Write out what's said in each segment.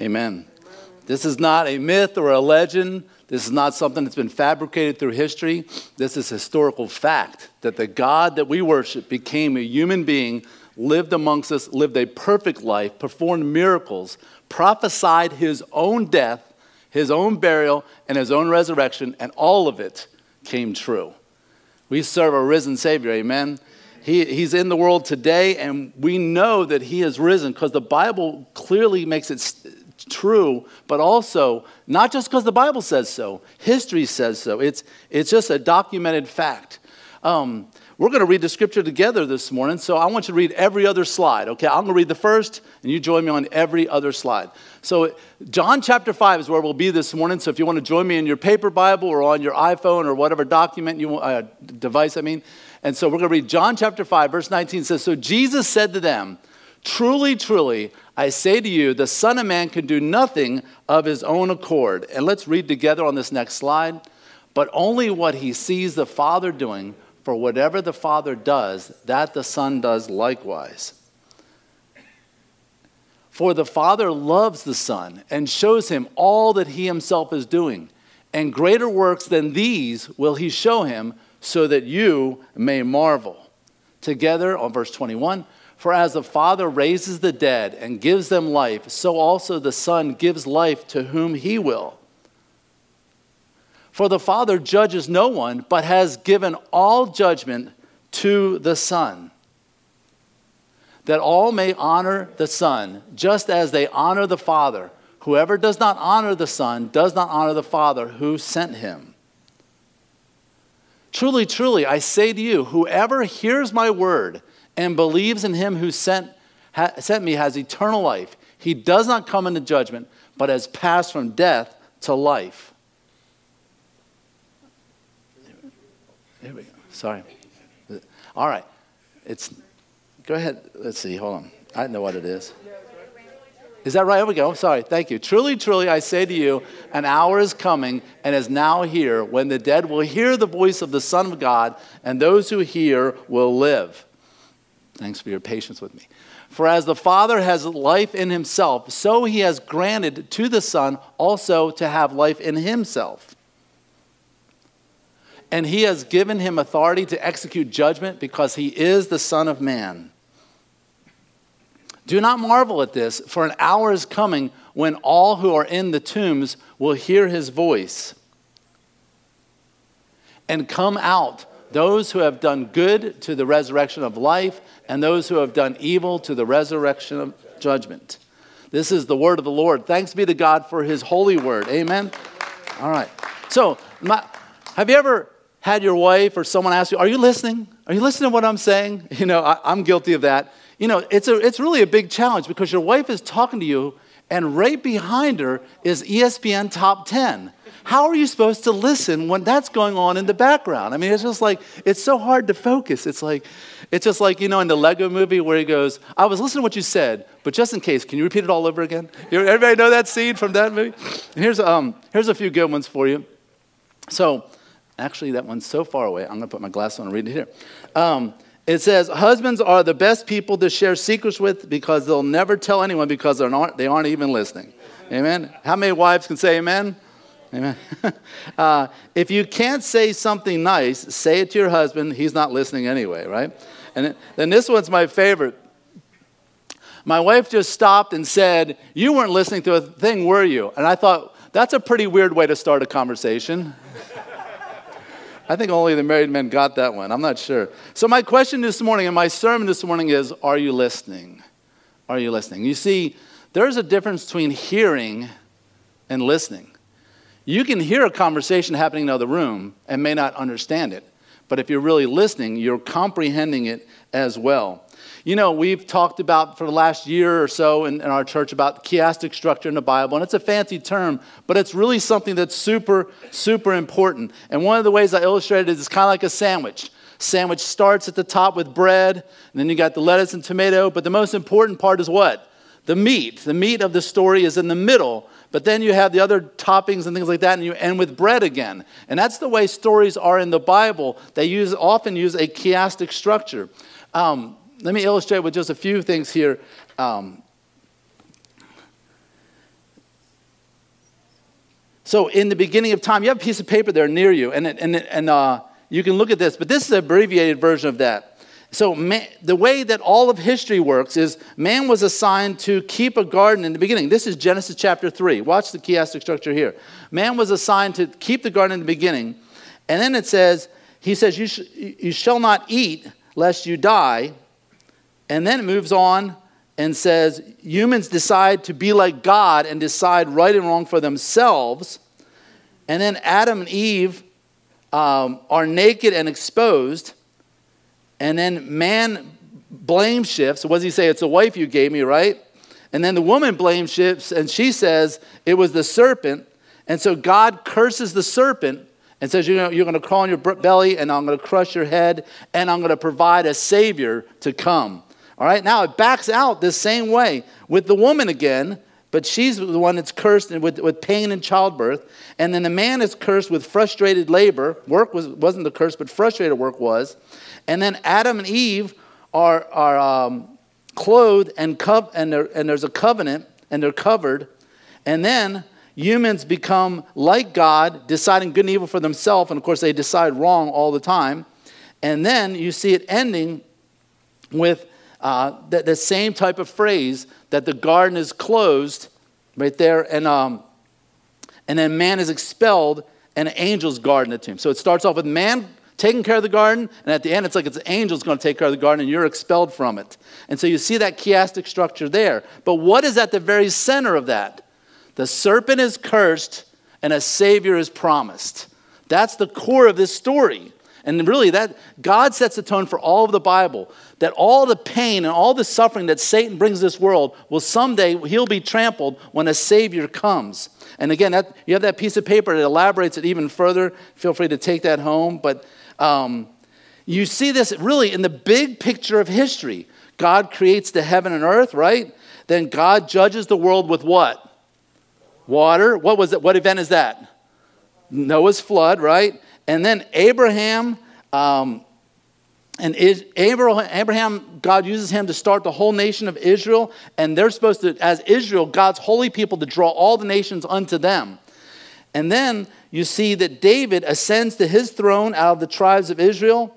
Amen. This is not a myth or a legend. This is not something that's been fabricated through history. This is historical fact that the God that we worship became a human being, lived amongst us, lived a perfect life, performed miracles, prophesied his own death, his own burial, and his own resurrection, and all of it came true. We serve a risen Savior, amen. He, he's in the world today, and we know that He has risen because the Bible clearly makes it true, but also not just because the Bible says so, history says so. It's, it's just a documented fact. Um, we're going to read the scripture together this morning, so I want you to read every other slide, okay? I'm going to read the first, and you join me on every other slide. So, John chapter 5 is where we'll be this morning. So, if you want to join me in your paper Bible or on your iPhone or whatever document you want, uh, device, I mean. And so, we're going to read John chapter 5, verse 19 says, So Jesus said to them, Truly, truly, I say to you, the Son of Man can do nothing of his own accord. And let's read together on this next slide. But only what he sees the Father doing, for whatever the Father does, that the Son does likewise. For the Father loves the Son and shows him all that he himself is doing. And greater works than these will he show him, so that you may marvel. Together, on verse 21, for as the Father raises the dead and gives them life, so also the Son gives life to whom he will. For the Father judges no one, but has given all judgment to the Son, that all may honor the Son, just as they honor the Father. Whoever does not honor the Son does not honor the Father who sent him. Truly, truly, I say to you, whoever hears my word, and believes in him who sent, ha, sent me has eternal life. He does not come into judgment, but has passed from death to life. Here we go. Sorry. All right. It's go ahead. Let's see. Hold on. I know what it is. Is that right? Here we go. Sorry. Thank you. Truly, truly, I say to you, an hour is coming and is now here when the dead will hear the voice of the Son of God, and those who hear will live. Thanks for your patience with me. For as the Father has life in himself, so he has granted to the Son also to have life in himself. And he has given him authority to execute judgment because he is the Son of Man. Do not marvel at this, for an hour is coming when all who are in the tombs will hear his voice and come out those who have done good to the resurrection of life, and those who have done evil to the resurrection of judgment. This is the word of the Lord. Thanks be to God for his holy word. Amen. All right. So, my, have you ever had your wife or someone ask you, Are you listening? Are you listening to what I'm saying? You know, I, I'm guilty of that. You know, it's, a, it's really a big challenge because your wife is talking to you, and right behind her is ESPN Top 10 how are you supposed to listen when that's going on in the background? I mean, it's just like, it's so hard to focus. It's like, it's just like, you know, in the Lego movie where he goes, I was listening to what you said, but just in case, can you repeat it all over again? Everybody know that scene from that movie? Here's, um, here's a few good ones for you. So, actually, that one's so far away. I'm going to put my glass on and read it here. Um, it says, Husbands are the best people to share secrets with because they'll never tell anyone because they're not, they aren't even listening. Amen? How many wives can say amen? Amen. uh, if you can't say something nice, say it to your husband. He's not listening anyway, right? And then this one's my favorite. My wife just stopped and said, You weren't listening to a thing, were you? And I thought, That's a pretty weird way to start a conversation. I think only the married men got that one. I'm not sure. So, my question this morning and my sermon this morning is Are you listening? Are you listening? You see, there's a difference between hearing and listening. You can hear a conversation happening in another room and may not understand it. But if you're really listening, you're comprehending it as well. You know, we've talked about for the last year or so in, in, our church about chiastic structure in the Bible, and it's a fancy term, but it's really something that's super, super important. And one of the ways I illustrated it is kind of like a sandwich. Sandwich starts at the top with bread, and then you got the lettuce and tomato, but the most important part is what? The meat. The meat of the story is in the middle, but then you have the other toppings and things like that, and you end with bread again. And that's the way stories are in the Bible. They use, often use a chiastic structure. Um, let me illustrate with just a few things here. Um, So, in the beginning of time, you have a piece of paper there near you, and, and, and uh, you can look at this, but this is an abbreviated version of that. So, man, the way that all of history works is man was assigned to keep a garden in the beginning. This is Genesis chapter 3. Watch the chiastic structure here. Man was assigned to keep the garden in the beginning. And then it says, He says, You, sh- you shall not eat lest you die. And then it moves on and says humans decide to be like God and decide right and wrong for themselves. And then Adam and Eve um, are naked and exposed. And then man blame shifts. What does he say? It's the wife you gave me, right? And then the woman blame shifts and she says it was the serpent. And so God curses the serpent and says, You're going to crawl on your belly and I'm going to crush your head and I'm going to provide a savior to come. All right, now it backs out the same way with the woman again, but she's the one that's cursed with, with pain and childbirth. And then the man is cursed with frustrated labor. Work was, wasn't the curse, but frustrated work was. And then Adam and Eve are, are um, clothed and, and, and there's a covenant and they're covered. And then humans become like God, deciding good and evil for themselves. And of course, they decide wrong all the time. And then you see it ending with uh, the, the, same type of phrase that the garden is closed right there, and, um, and then man is expelled, and angels guard the tomb. So it starts off with man taking care of the garden, and at the end, it's like it's an angels going to take care of the garden, and you're expelled from it. And so you see that chiastic structure there. But what is at the very center of that? The serpent is cursed, and a savior is promised. That's the core of this story. And really, that God sets the tone for all of the Bible that all the pain and all the suffering that Satan brings this world will someday he'll be trampled when a Savior comes. And again, that, you have that piece of paper that elaborates it even further. Feel free to take that home. But um, you see this really in the big picture of history. God creates the heaven and earth, right? Then God judges the world with what? Water. What was it? What event is that? Noah's flood, right? And then Abraham, um, and Abraham, God uses him to start the whole nation of Israel, and they're supposed to, as Israel, God's holy people, to draw all the nations unto them. And then you see that David ascends to his throne out of the tribes of Israel.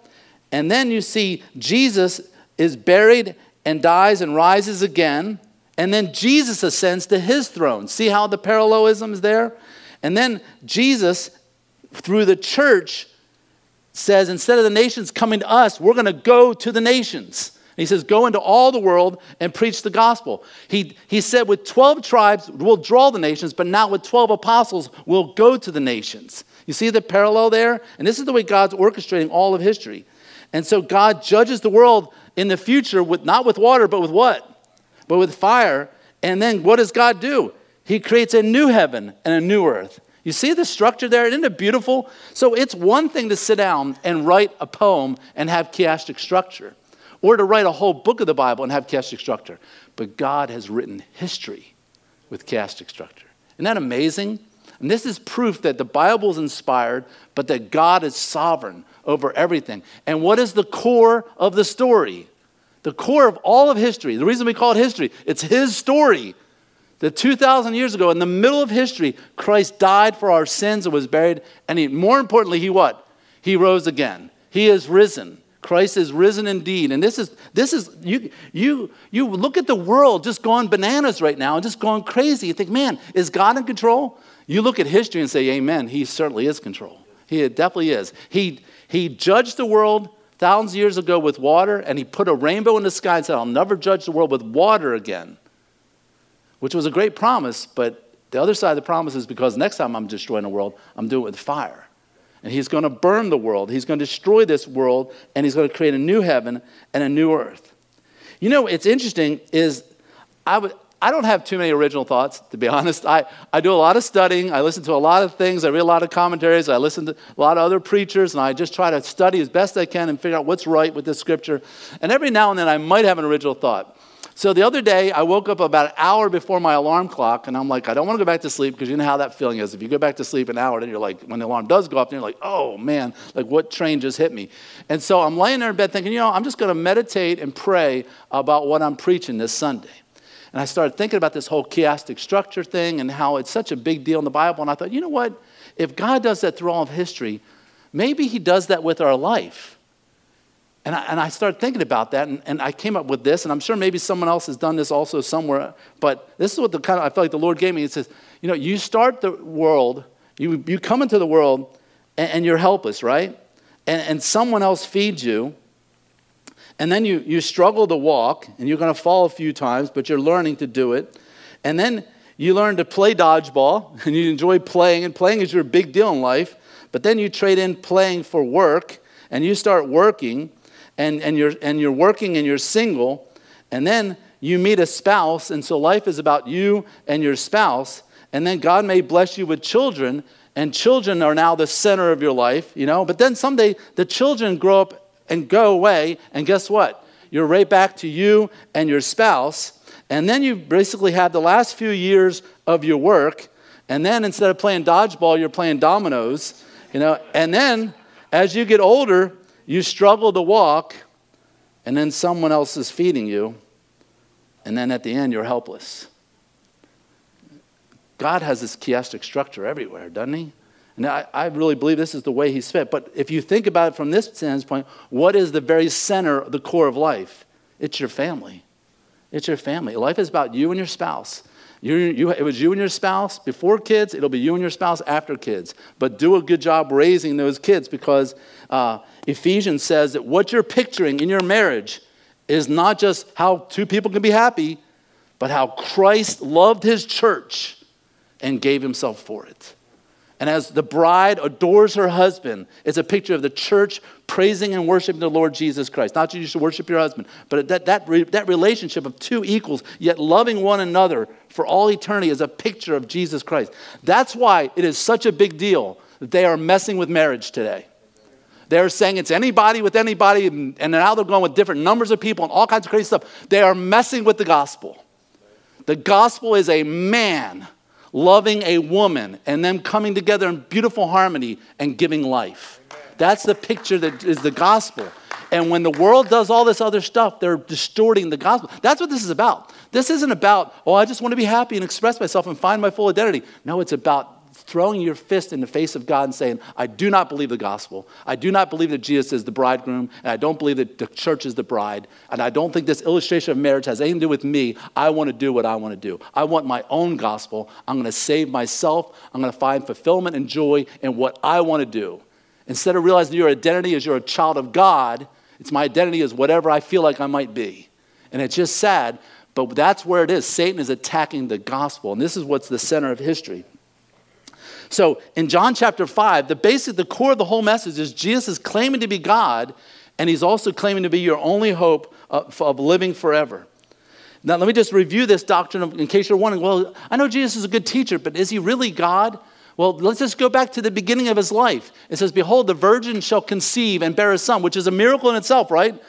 And then you see Jesus is buried and dies and rises again. And then Jesus ascends to his throne. See how the parallelism is there? And then Jesus through the church says instead of the nations coming to us, we're going to go to the nations. He says, Go into all the world and preach the gospel. He, he said, With 12 tribes, we'll draw the nations, but now with 12 apostles, we'll go to the nations. You see the parallel there? And this is the way God's orchestrating all of history. And so God judges the world in the future with not with water, but with what? But with fire. And then what does God do? He creates a new heaven and a new earth. You see the structure there? Isn't it beautiful? So it's one thing to sit down and write a poem and have chiastic structure, or to write a whole book of the Bible and have chiastic structure. But God has written history with chiastic structure. Isn't that amazing? And this is proof that the Bible is inspired, but that God is sovereign over everything. And what is the core of the story? The core of all of history, the reason we call it history, it's His story that 2,000 years ago, in the middle of history, Christ died for our sins and was buried. And he, more importantly, he what? He rose again. He is risen. Christ is risen indeed. And this is, this is you, you, you look at the world just going bananas right now and just going crazy. You think, man, is God in control? You look at history and say, Amen. He certainly is control. He definitely is. He, he judged the world thousands of years ago with water, and he put a rainbow in the sky and said, I'll never judge the world with water again which was a great promise, but the other side of the promise is because next time I'm destroying the world, I'm doing it with fire. And he's going to burn the world. He's going to destroy this world, and he's going to create a new heaven and a new earth. You know, it's interesting is I would. I don't have too many original thoughts, to be honest. I, I do a lot of studying. I listen to a lot of things. I read a lot of commentaries. I listen to a lot of other preachers, and I just try to study as best I can and figure out what's right with this scripture. And every now and then I might have an original thought. So the other day, I woke up about an hour before my alarm clock, and I'm like, I don't want to go back to sleep because you know how that feeling is. If you go back to sleep an hour, then you're like, when the alarm does go up, then you're like, oh man, like what train just hit me? And so I'm laying there in bed thinking, you know, I'm just going to meditate and pray about what I'm preaching this Sunday. And I started thinking about this whole chiastic structure thing and how it's such a big deal in the Bible. And I thought, you know what? If God does that through all of history, maybe He does that with our life. And I, and I started thinking about that, and, and I came up with this, and I'm sure maybe someone else has done this also somewhere, but this is what the kind of, I feel like the Lord gave me. It says, you know, you start the world, you, you come into the world, and, and you're helpless, right? And, and someone else feeds you, and then you, you struggle to walk, and you're going to fall a few times, but you're learning to do it. And then you learn to play dodgeball, and you enjoy playing, and playing is your big deal in life. But then you trade in playing for work, and you start working, and, and, you're, and you're working and you're single, and then you meet a spouse, and so life is about you and your spouse, and then God may bless you with children, and children are now the center of your life, you know. But then someday the children grow up and go away, and guess what? You're right back to you and your spouse, and then you basically have the last few years of your work, and then instead of playing dodgeball, you're playing dominoes, you know. And then as you get older, you struggle to walk, and then someone else is feeding you, and then at the end, you're helpless. God has this chiastic structure everywhere, doesn't He? And I, I really believe this is the way He's fit. But if you think about it from this standpoint, what is the very center, the core of life? It's your family. It's your family. Life is about you and your spouse. You, you, it was you and your spouse before kids, it'll be you and your spouse after kids. But do a good job raising those kids because uh, Ephesians says that what you're picturing in your marriage is not just how two people can be happy, but how Christ loved his church and gave himself for it. And as the bride adores her husband, it's a picture of the church praising and worshiping the Lord Jesus Christ. Not that you should worship your husband, but that, that, that relationship of two equals, yet loving one another for all eternity is a picture of Jesus Christ. That's why it is such a big deal that they are messing with marriage today. They're saying it's anybody with anybody, and, now they're going with different numbers of people and all kinds of crazy stuff. They are messing with the gospel. The gospel is a man loving a woman and them coming together in beautiful harmony and giving life. That's the picture that is the gospel. And when the world does all this other stuff, they're distorting the gospel. That's what this is about. This isn't about, oh, I just want to be happy and express myself and find my full identity. No, it's about throwing your fist in the face of God and saying, I do not believe the gospel. I do not believe that Jesus is the bridegroom, and I don't believe that the church is the bride, and I don't think this illustration of marriage has anything to do with me. I want to do what I want to do. I want my own gospel. I'm going to save myself. I'm going to find fulfillment and joy in what I want to do. Instead of realizing your identity as you're a child of God, it's my identity as whatever I feel like I might be. And it's just sad, but that's where it is. Satan is attacking the gospel, and this is what's the center of history. So in John chapter 5, the basic, the core of the whole message is Jesus is claiming to be God, and he's also claiming to be your only hope of, of living forever. Now, let me just review this doctrine in case you're wondering, well, I know Jesus is a good teacher, but is he really God? Well, let's just go back to the beginning of his life. It says, Behold, the virgin shall conceive and bear a son, which is a miracle in itself, right?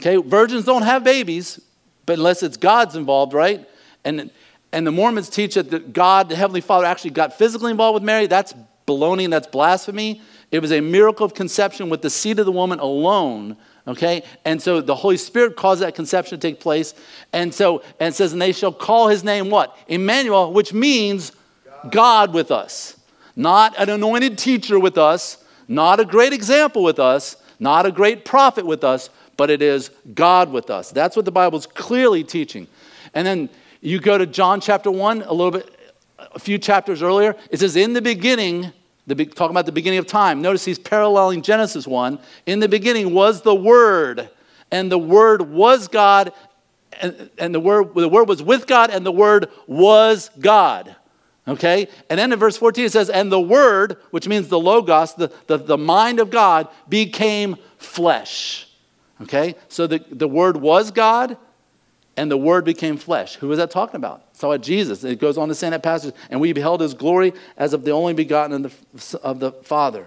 Okay, virgins don't have babies, but unless it's God's involved, right? And and the Mormons teach that God, the Heavenly Father, actually got physically involved with Mary. That's baloney and that's blasphemy. It was a miracle of conception with the seed of the woman alone. Okay? And so the Holy Spirit caused that conception to take place. And so, and says, and they shall call his name what? Emmanuel, which means God, God with us. Not an anointed teacher with us, not a great example with us, not a great prophet with us, but it is God with us. That's what the Bible is clearly teaching. And then you go to John chapter 1, a little bit, a few chapters earlier, it says, In the beginning, the, talking about the beginning of time. Notice he's paralleling Genesis 1. In the beginning was the Word, and the Word was God, and, and the, word, the Word was with God, and the Word was God. Okay? And then in verse 14 it says, And the Word, which means the Logos, the, the, the mind of God, became flesh. Okay? So the, the Word was God, and the Word became flesh. Who was that talking about? It's talking about Jesus. It goes on to say in that passage, and we beheld his glory as of the only begotten of the, of the Father.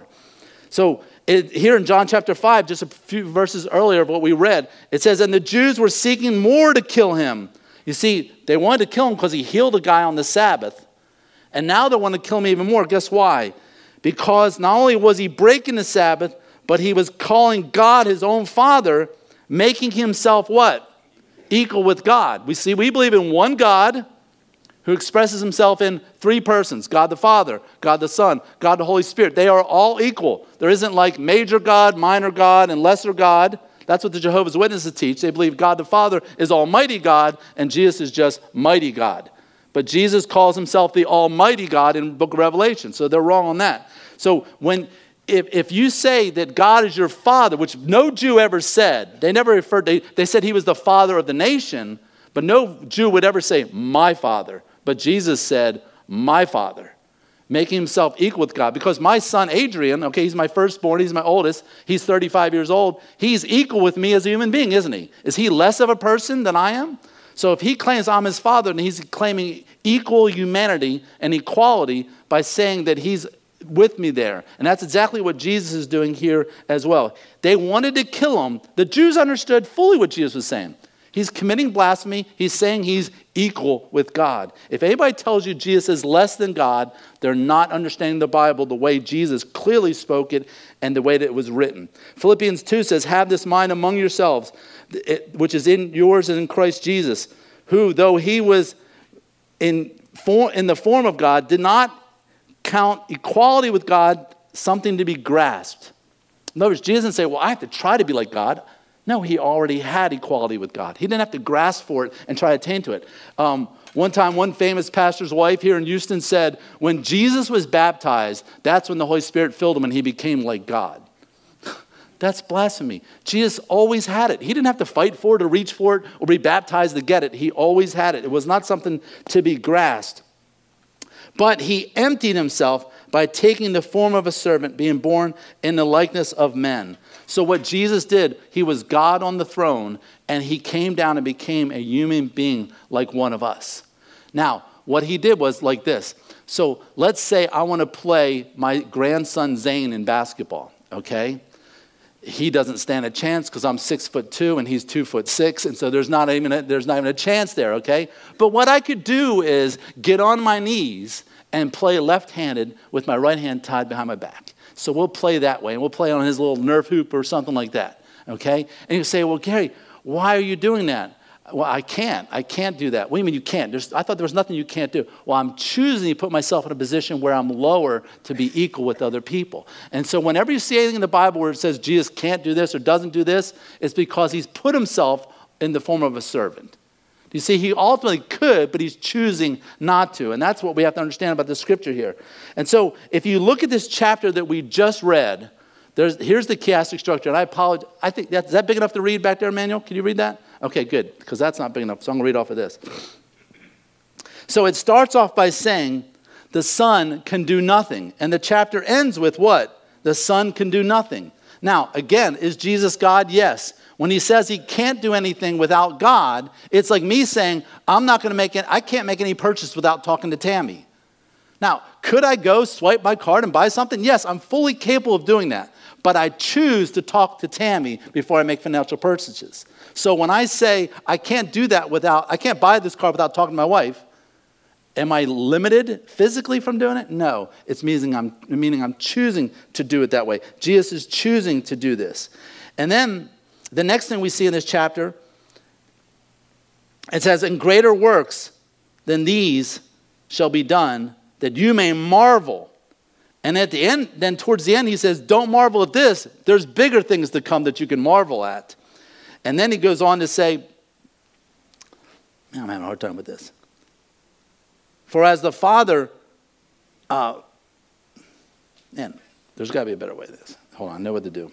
So it, here in John chapter 5, just a few verses earlier of what we read, it says, And the Jews were seeking more to kill him. You see, they wanted to kill him because he healed a guy on the Sabbath. And now they want to kill him even more. Guess why? Because not only was he breaking the Sabbath, but he was calling God his own Father, making himself what? Equal with God. We see, we believe in one God who expresses himself in three persons God the Father, God the Son, God the Holy Spirit. They are all equal. There isn't like major God, minor God, and lesser God. That's what the Jehovah's Witnesses teach. They believe God the Father is Almighty God and Jesus is just mighty God. But Jesus calls himself the Almighty God in the book of Revelation. So they're wrong on that. So when if, if you say that God is your father, which no Jew ever said, they never referred, they, they said he was the father of the nation, but no Jew would ever say, my father. But Jesus said, my father, making himself equal with God. Because my son Adrian, okay, he's my firstborn, he's my oldest, he's 35 years old, he's equal with me as a human being, isn't he? Is he less of a person than I am? So if he claims I'm his father, then he's claiming equal humanity and equality by saying that he's with me there. And that's exactly what Jesus is doing here as well. They wanted to kill him. The Jews understood fully what Jesus was saying. He's committing blasphemy. He's saying he's equal with God. If anybody tells you Jesus is less than God, they're not understanding the Bible the way Jesus clearly spoke it and the way that it was written. Philippians 2 says, Have this mind among yourselves, which is in yours and in Christ Jesus, who, though he was in, form, in the form of God, did not count equality with God something to be grasped. In other words, Jesus didn't say, Well, I have to try to be like God. No, he already had equality with God. He didn't have to grasp for it and try to attain to it. Um, one time, one famous pastor's wife here in Houston said, When Jesus was baptized, that's when the Holy Spirit filled him and he became like God. That's blasphemy. Jesus always had it. He didn't have to fight for it or reach for it or be baptized to get it. He always had it. It was not something to be grasped. But he emptied himself by taking the form of a servant, being born in the likeness of men. So, what Jesus did, he was God on the throne, and he came down and became a human being like one of us. Now, what he did was like this. So, let's say I want to play my grandson Zane in basketball, okay? he doesn't stand a chance because I'm six foot two and he's two foot six, and so there's not even a, there's not even a chance there. Okay, but what I could do is get on my knees and play left-handed with my right hand tied behind my back. So we'll play that way, and we'll play on his little Nerf hoop or something like that. Okay, and you say, well, Gary, why are you doing that? Well, I can't. I can't do that. What do you mean you can't? There's, I thought there was nothing you can't do. Well, I'm choosing to put myself in a position where I'm lower to be equal with other people. And so, whenever you see anything in the Bible where it says Jesus can't do this or doesn't do this, it's because he's put himself in the form of a servant. You see, he ultimately could, but he's choosing not to. And that's what we have to understand about the scripture here. And so, if you look at this chapter that we just read, there's, here's the chiastic structure. And I apologize. I think that, is that big enough to read back there, Emmanuel? Can you read that? Okay, good, because that's not big enough. So I'm going to read off of this. So it starts off by saying the Son can do nothing. And the chapter ends with what? The Son can do nothing. Now, again, is Jesus God? Yes. When he says he can't do anything without God, it's like me saying, I'm not going to make it, I can't make any purchase without talking to Tammy. Now, could I go swipe my card and buy something? Yes, I'm fully capable of doing that. But I choose to talk to Tammy before I make financial purchases. So when I say I can't do that without, I can't buy this car without talking to my wife, am I limited physically from doing it? No. It's meaning I'm, meaning I'm choosing to do it that way. Jesus is choosing to do this. And then the next thing we see in this chapter, it says, In greater works than these shall be done, that you may marvel. And at the end, then towards the end, he says, Don't marvel at this. There's bigger things to come that you can marvel at. And then he goes on to say, man, I'm having a hard time with this. For as the Father, uh, man, there's got to be a better way to this. Hold on, I know what to do.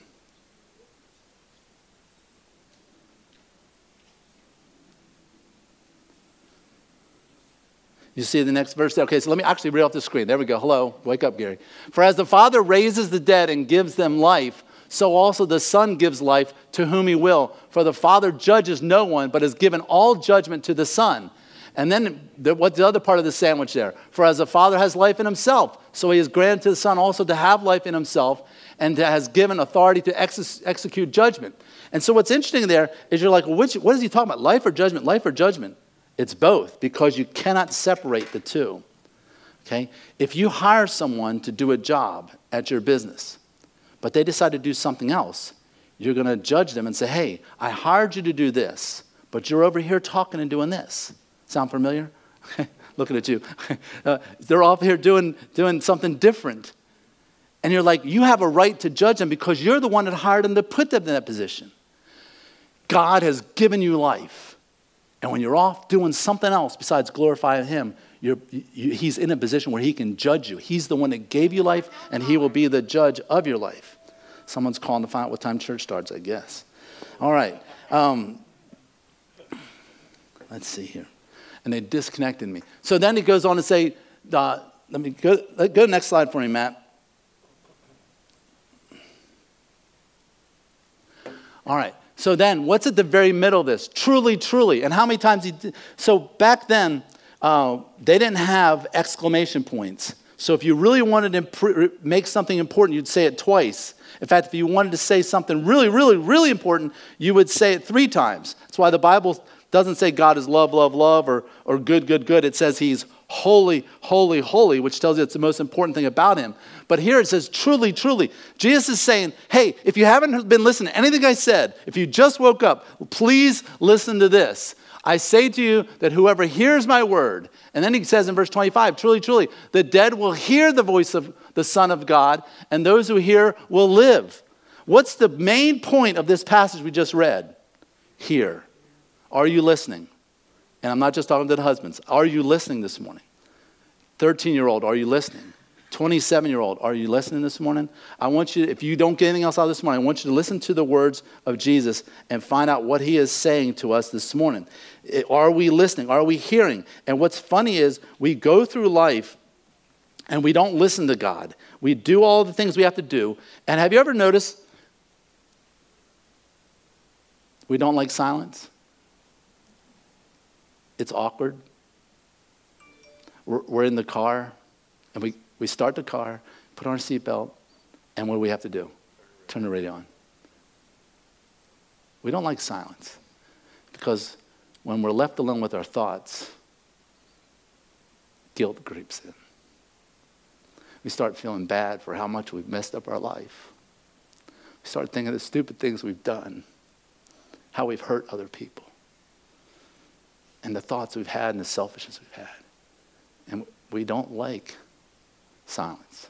You see the next verse there? Okay, so let me actually read off the screen. There we go. Hello. Wake up, Gary. For as the Father raises the dead and gives them life, so also the Son gives life to whom he will. For the Father judges no one, but has given all judgment to the Son. And then the, what's the other part of the sandwich there? For as the Father has life in himself, so he has granted to the Son also to have life in himself and has given authority to ex- execute judgment. And so what's interesting there is you're like, which, what is he talking about? Life or judgment? Life or judgment? It's both because you cannot separate the two. Okay? If you hire someone to do a job at your business, but they decide to do something else, you're going to judge them and say, hey, I hired you to do this, but you're over here talking and doing this. Sound familiar? Looking at you. uh, they're off here doing, doing something different. And you're like, you have a right to judge them because you're the one that hired them to put them in that position. God has given you life. And when you're off doing something else besides glorifying Him, you, He's in a position where He can judge you. He's the one that gave you life, and He will be the judge of your life. Someone's calling to find out what time church starts, I guess. All right. Um, let's see here. And they disconnected me. So then he goes on to say, uh, let me go, go to the next slide for me, Matt. All right. So then, what's at the very middle of this? Truly, truly. And how many times he did? So back then, uh, they didn't have exclamation points. So if you really wanted to make something important, you'd say it twice. In fact, if you wanted to say something really, really, really important, you would say it three times. That's why the Bible doesn't say God is love, love, love, or, or good, good, good. It says he's holy, holy, holy, which tells you it's the most important thing about him. But here it says truly, truly. Jesus is saying, hey, if you haven't been listening to anything I said, if you just woke up, please listen to this. I say to you that whoever hears my word, and then he says in verse 25, truly, truly, the dead will hear the voice of the Son of God, and those who hear will live. What's the main point of this passage we just read? Hear. Are you listening? And I'm not just talking to the husbands. Are you listening this morning? 13 year old, are you listening? 27 year old, are you listening this morning? I want you, if you don't get anything else out of this morning, I want you to listen to the words of Jesus and find out what he is saying to us this morning. Are we listening? Are we hearing? And what's funny is we go through life and we don't listen to God. We do all the things we have to do. And have you ever noticed we don't like silence? It's awkward. We're, we're in the car, and we, we start the car, put on our seatbelt, and what do we have to do? Turn the radio on. We don't like silence because when we're left alone with our thoughts, guilt creeps in. We start feeling bad for how much we've messed up our life. We start thinking of the stupid things we've done, how we've hurt other people and the thoughts we've had and the selfishness we've had. And we don't like silence.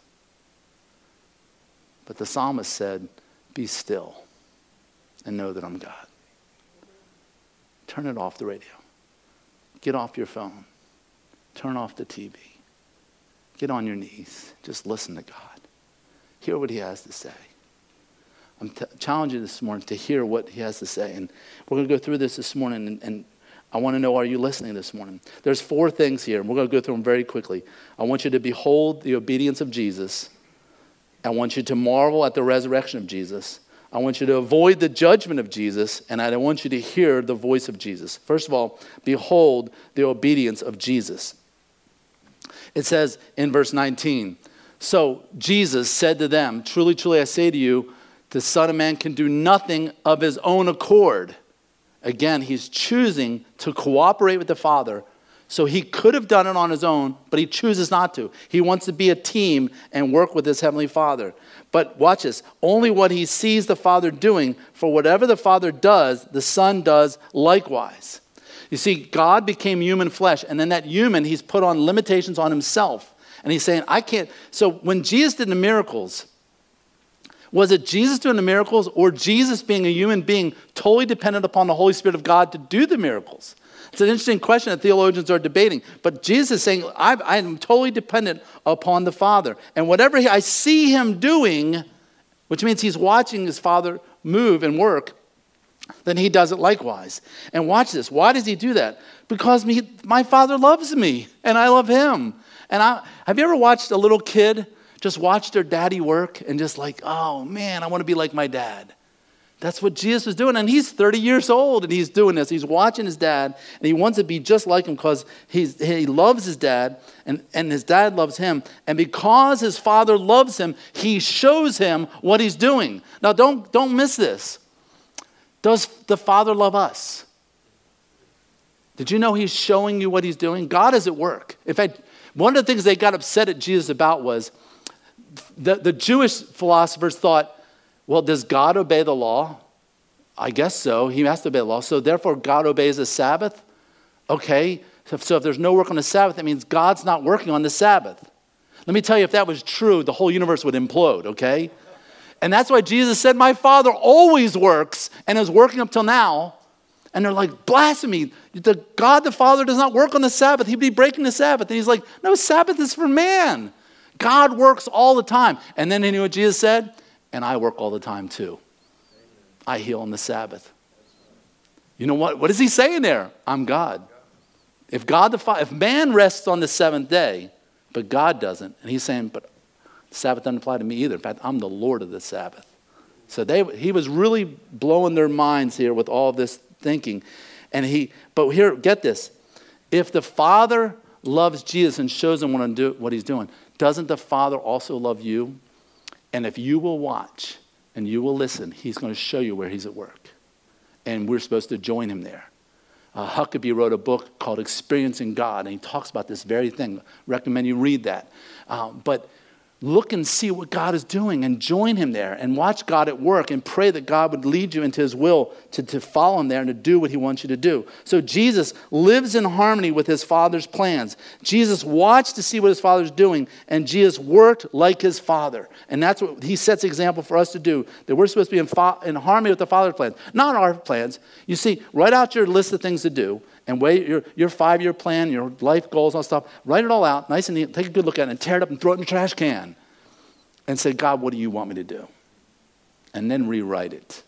But the psalmist said, Be still and know that I'm God. Turn it off the radio. Get off your phone. Turn off the TV. Get on your knees. Just listen to God. Hear what He has to say. I'm t- challenging you this morning to hear what He has to say. And we're going to go through this this morning and, and I want to know, are you listening this morning? There's four things here, and we're going to go through them very quickly. I want you to behold the obedience of Jesus. I want you to marvel at the resurrection of Jesus. I want you to avoid the judgment of Jesus, and I want you to hear the voice of Jesus. First of all, behold the obedience of Jesus. It says in verse 19, So Jesus said to them, Truly, truly, I say to you, the Son of Man can do nothing of his own accord Again, he's choosing to cooperate with the Father. So he could have done it on his own, but he chooses not to. He wants to be a team and work with his Heavenly Father. But watch this only what he sees the Father doing, for whatever the Father does, the Son does likewise. You see, God became human flesh, and in that human, he's put on limitations on himself. And he's saying, I can't. So when Jesus did the miracles, was it Jesus doing the miracles or Jesus being a human being totally dependent upon the Holy Spirit of God to do the miracles? It's an interesting question that theologians are debating. But Jesus is saying, I am totally dependent upon the Father. And whatever I see him doing, which means he's watching his Father move and work, then he does it likewise. And watch this. Why does he do that? Because me, my Father loves me and I love him. And I, have you ever watched a little kid just watch their daddy work and just like, oh man, I want to be like my dad. That's what Jesus is doing. And he's 30 years old and he's doing this. He's watching his dad and he wants to be just like him because he loves his dad and, and his dad loves him. And because his father loves him, he shows him what he's doing. Now, don't, don't miss this. Does the father love us? Did you know he's showing you what he's doing? God is at work. In fact, one of the things they got upset at Jesus about was the, the Jewish philosophers thought, well, does God obey the law? I guess so. He has to obey the law. So therefore, God obeys the Sabbath. Okay. So, if there's no work on the Sabbath, that means God's not working on the Sabbath. Let me tell you, if that was true, the whole universe would implode, okay? And that's why Jesus said, My Father always works and is working up till now. And they're like, blasphemy. The God the Father does not work on the Sabbath. He'd be breaking the Sabbath. And he's like, no, Sabbath is for man. God works all the time. And then you know what Jesus said? And I work all the time too. I heal on the Sabbath. You know what? What is he saying there? I'm God. If God the if man rests on the seventh day, but God doesn't, and he's saying, but Sabbath doesn't apply to me either. In fact, I'm the Lord of the Sabbath. So they, he was really blowing their minds here with all this thinking. And he, but here, get this. If the Father loves Jesus and shows him what, do, what he's doing, doesn't the Father also love you? And if you will watch and you will listen, he's going to show you where he's at work. And we're supposed to join him there. Uh, Blackaby wrote a book called Experiencing God, and he talks about this very thing. Recommend you read that. Uh, but look and see what God is doing and join Him there and watch God at work and pray that God would lead you into His will to, to follow Him there and to do what He wants you to do. So Jesus lives in harmony with His Father's plans. Jesus watched to see what His Father's doing, and Jesus worked like His Father. And that's what He sets example for us to do, that we're supposed to be in, in harmony with the Father's plans, not our plans. You see, write out your list of things to do and weigh your, your five year plan, your life goals, all stuff. Write it all out, nice and neat. Take a good look at it and tear it up and throw it in the trash can. And say, God, what do you want me to do? And then rewrite it.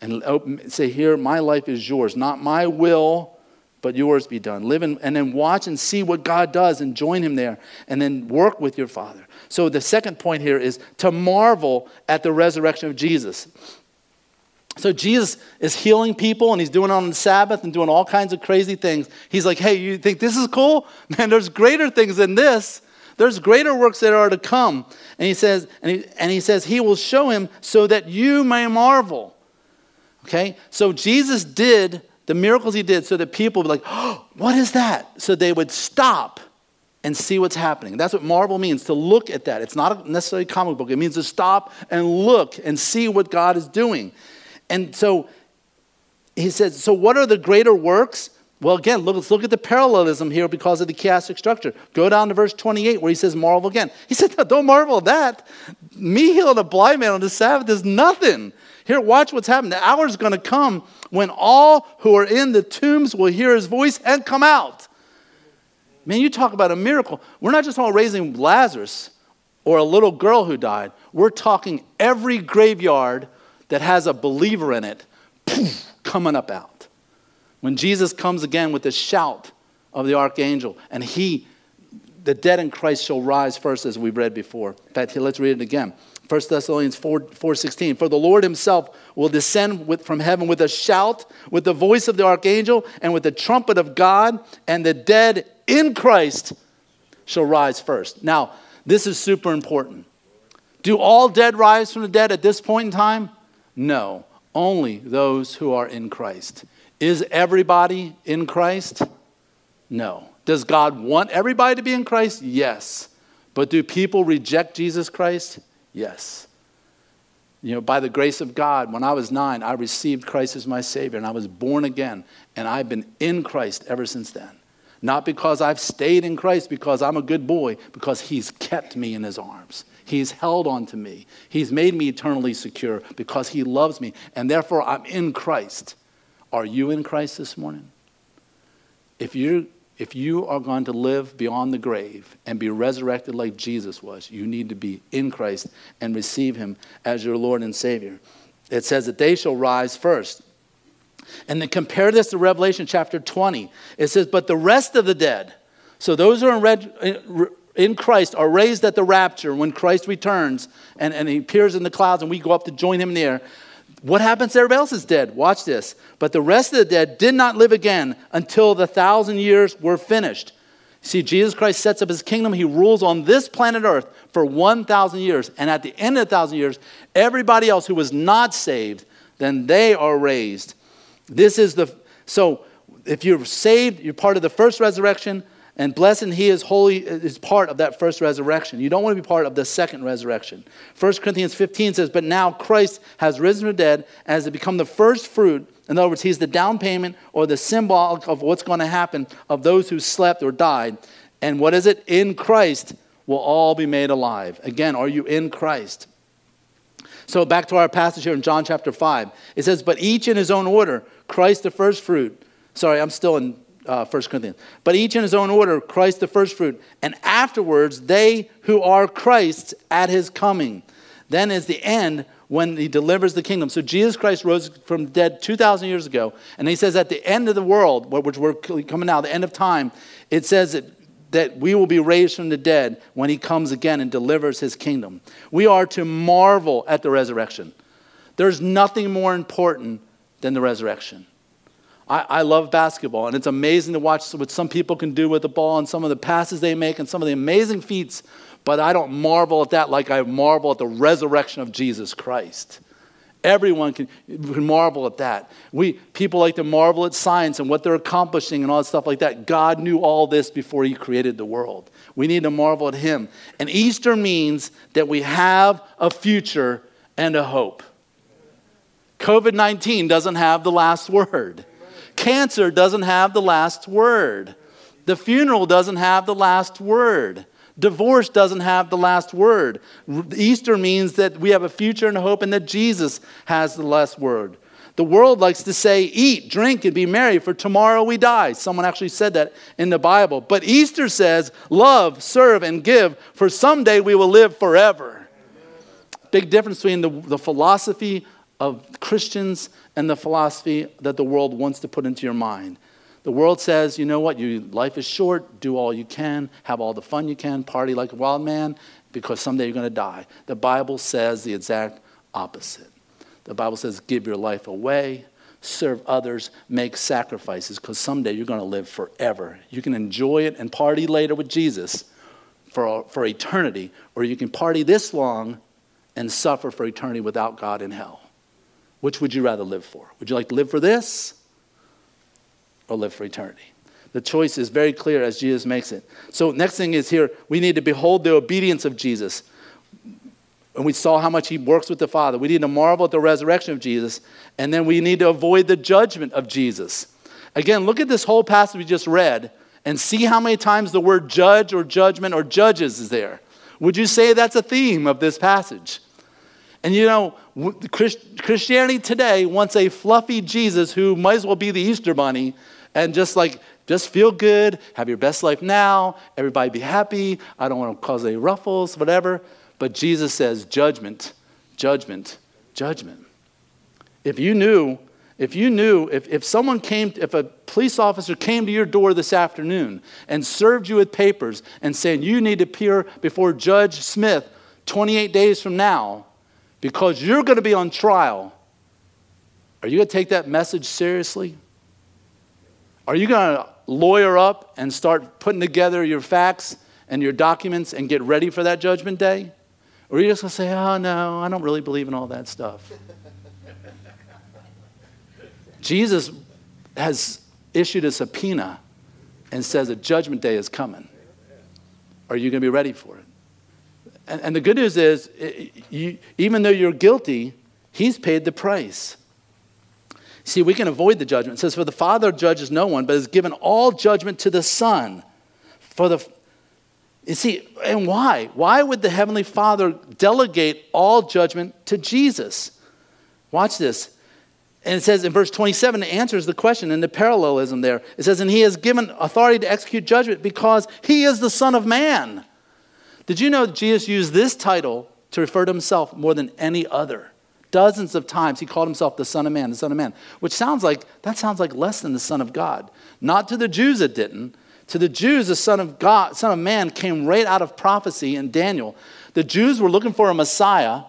And open, say, Here, my life is yours. Not my will, but yours be done. Live in, and then watch and see what God does and join Him there. And then work with your Father. So the second point here is to marvel at the resurrection of Jesus. So Jesus is healing people and he's doing it on the Sabbath and doing all kinds of crazy things. He's like, hey, you think this is cool? Man, there's greater things than this. There's greater works that are to come. And he says, and he, and he says, he will show him so that you may marvel. Okay? So Jesus did the miracles he did so that people would be like, oh, what is that? So they would stop and see what's happening. That's what marvel means, to look at that. It's not necessarily a comic book. It means to stop and look and see what God is doing. And so he says, so what are the greater works? Well, again, look, let's look at the parallelism here because of the chiastic structure. Go down to verse 28 where he says, marvel again. He said, no, don't marvel at that. Me healing a blind man on the Sabbath is nothing. Here, watch what's happening. The hour is going to come when all who are in the tombs will hear his voice and come out. Man, you talk about a miracle. We're not just all raising Lazarus or a little girl who died. We're talking every graveyard that has a believer in it poof, coming up out. When Jesus comes again with the shout of the archangel, and he, the dead in Christ shall rise first, as we read before. In fact, let's read it again. 1 Thessalonians 4, 4 For the Lord himself will descend with, from heaven with a shout, with the voice of the archangel, and with the trumpet of God, and the dead in Christ shall rise first. Now, this is super important. Do all dead rise from the dead at this point in time? No, only those who are in Christ. Is everybody in Christ? No. Does God want everybody to be in Christ? Yes. But do people reject Jesus Christ? Yes. You know, by the grace of God, when I was nine, I received Christ as my Savior and I was born again. And I've been in Christ ever since then. Not because I've stayed in Christ because I'm a good boy, because He's kept me in His arms. He's held on to me. He's made me eternally secure because He loves me. And therefore, I'm in Christ. Are you in Christ this morning? If you, if you are going to live beyond the grave and be resurrected like Jesus was, you need to be in Christ and receive Him as your Lord and Savior. It says that they shall rise first. And then compare this to Revelation chapter 20. It says, But the rest of the dead, so those who are in, red, uh, in Christ are raised at the rapture when Christ returns and, and he appears in the clouds and we go up to join him there. What happens to everybody else is dead? Watch this. But the rest of the dead did not live again until the thousand years were finished. See, Jesus Christ sets up his kingdom. He rules on this planet Earth for 1,000 years. And at the end of the 1,000 years, everybody else who was not saved, then they are raised. This is the, so if you're saved, you're part of the first resurrection And blessed and he is holy is part of that first resurrection. You don't want to be part of the second resurrection. 1 Corinthians 15 says, But now Christ has risen from the dead as to become the first fruit. In other words, he's the down payment or the symbol of what's going to happen of those who slept or died. And what is it? In Christ will all be made alive. Again, are you in Christ? So back to our passage here in John chapter 5. It says, But each in his own order, Christ the first fruit. Sorry, I'm still in uh, 1 Corinthians. But each in his own order, Christ the first fruit. And afterwards, they who are Christ's at his coming. Then is the end when he delivers the kingdom. So Jesus Christ rose from the dead 2,000 years ago. And he says at the end of the world, which we're coming now, the end of time, it says that that we will be raised from the dead when he comes again and delivers his kingdom. We are to marvel at the resurrection. There's nothing more important than the resurrection. I, I, love basketball, and it's amazing to watch what some people can do with the ball and some of the passes they make and some of the amazing feats, but I don't marvel at that like I marvel at the resurrection of Jesus Christ. Everyone can, can marvel at that. We, people like to marvel at science and what they're accomplishing and all that stuff like that. God knew all this before He created the world. We need to marvel at Him. And Easter means that we have a future and a hope. COVID 19 doesn't have the last word, cancer doesn't have the last word, the funeral doesn't have the last word. Divorce doesn't have the last word. Easter means that we have a future and a hope and that Jesus has the last word. The world likes to say, eat, drink, and be merry, for tomorrow we die. Someone actually said that in the Bible. But Easter says, love, serve, and give, for someday we will live forever. Big difference between the, the philosophy of Christians and the philosophy that the world wants to put into your mind. The world says, you know what, you, life is short, do all you can, have all the fun you can, party like a wild man, because someday you're going to die. The Bible says the exact opposite. The Bible says, give your life away, serve others, make sacrifices, because someday you're going to live forever. You can enjoy it and party later with Jesus for, for eternity, or you can party this long and suffer for eternity without God in hell. Which would you rather live for? Would you like to live for this? or live for eternity. The choice is very clear as Jesus makes it. So, next thing is here, we need to behold the obedience of Jesus. And we saw how much he works with the Father. We need to marvel at the resurrection of Jesus. And then we need to avoid the judgment of Jesus. Again, look at this whole passage we just read and see how many times the word judge or judgment or judges is there. Would you say that's a theme of this passage? And you know, Christianity today wants a fluffy Jesus who might as well be the Easter bunny and just like, just feel good, have your best life now, everybody be happy, I don't want to cause any ruffles, whatever. But Jesus says, judgment, judgment, judgment. If you knew, if you knew, if, if someone came, if a police officer came to your door this afternoon and served you with papers and saying you need to appear before Judge Smith 28 days from now because you're going to be on trial, are you going to take that message seriously? Are you going to lawyer up and start putting together your facts and your documents and get ready for that judgment day? Or are you just going to say, oh, no, I don't really believe in all that stuff? Jesus has issued a subpoena and says a judgment day is coming. Are you going to be ready for it? And, and the good news is, you, even though you're guilty, he's paid the price. See, we can avoid the judgment. It says, For the Father judges no one, but has given all judgment to the Son. For the you see, and why? Why would the Heavenly Father delegate all judgment to Jesus? Watch this. And it says in verse 27, it answers the question in the parallelism there. It says, And he has given authority to execute judgment because he is the Son of Man. Did you know Jesus used this title to refer to himself more than any other? Dozens of times he called himself the Son of Man, the Son of Man, which sounds like that sounds like less than the Son of God. Not to the Jews it didn't. To the Jews, the Son of God, Son of Man came right out of prophecy in Daniel. The Jews were looking for a Messiah,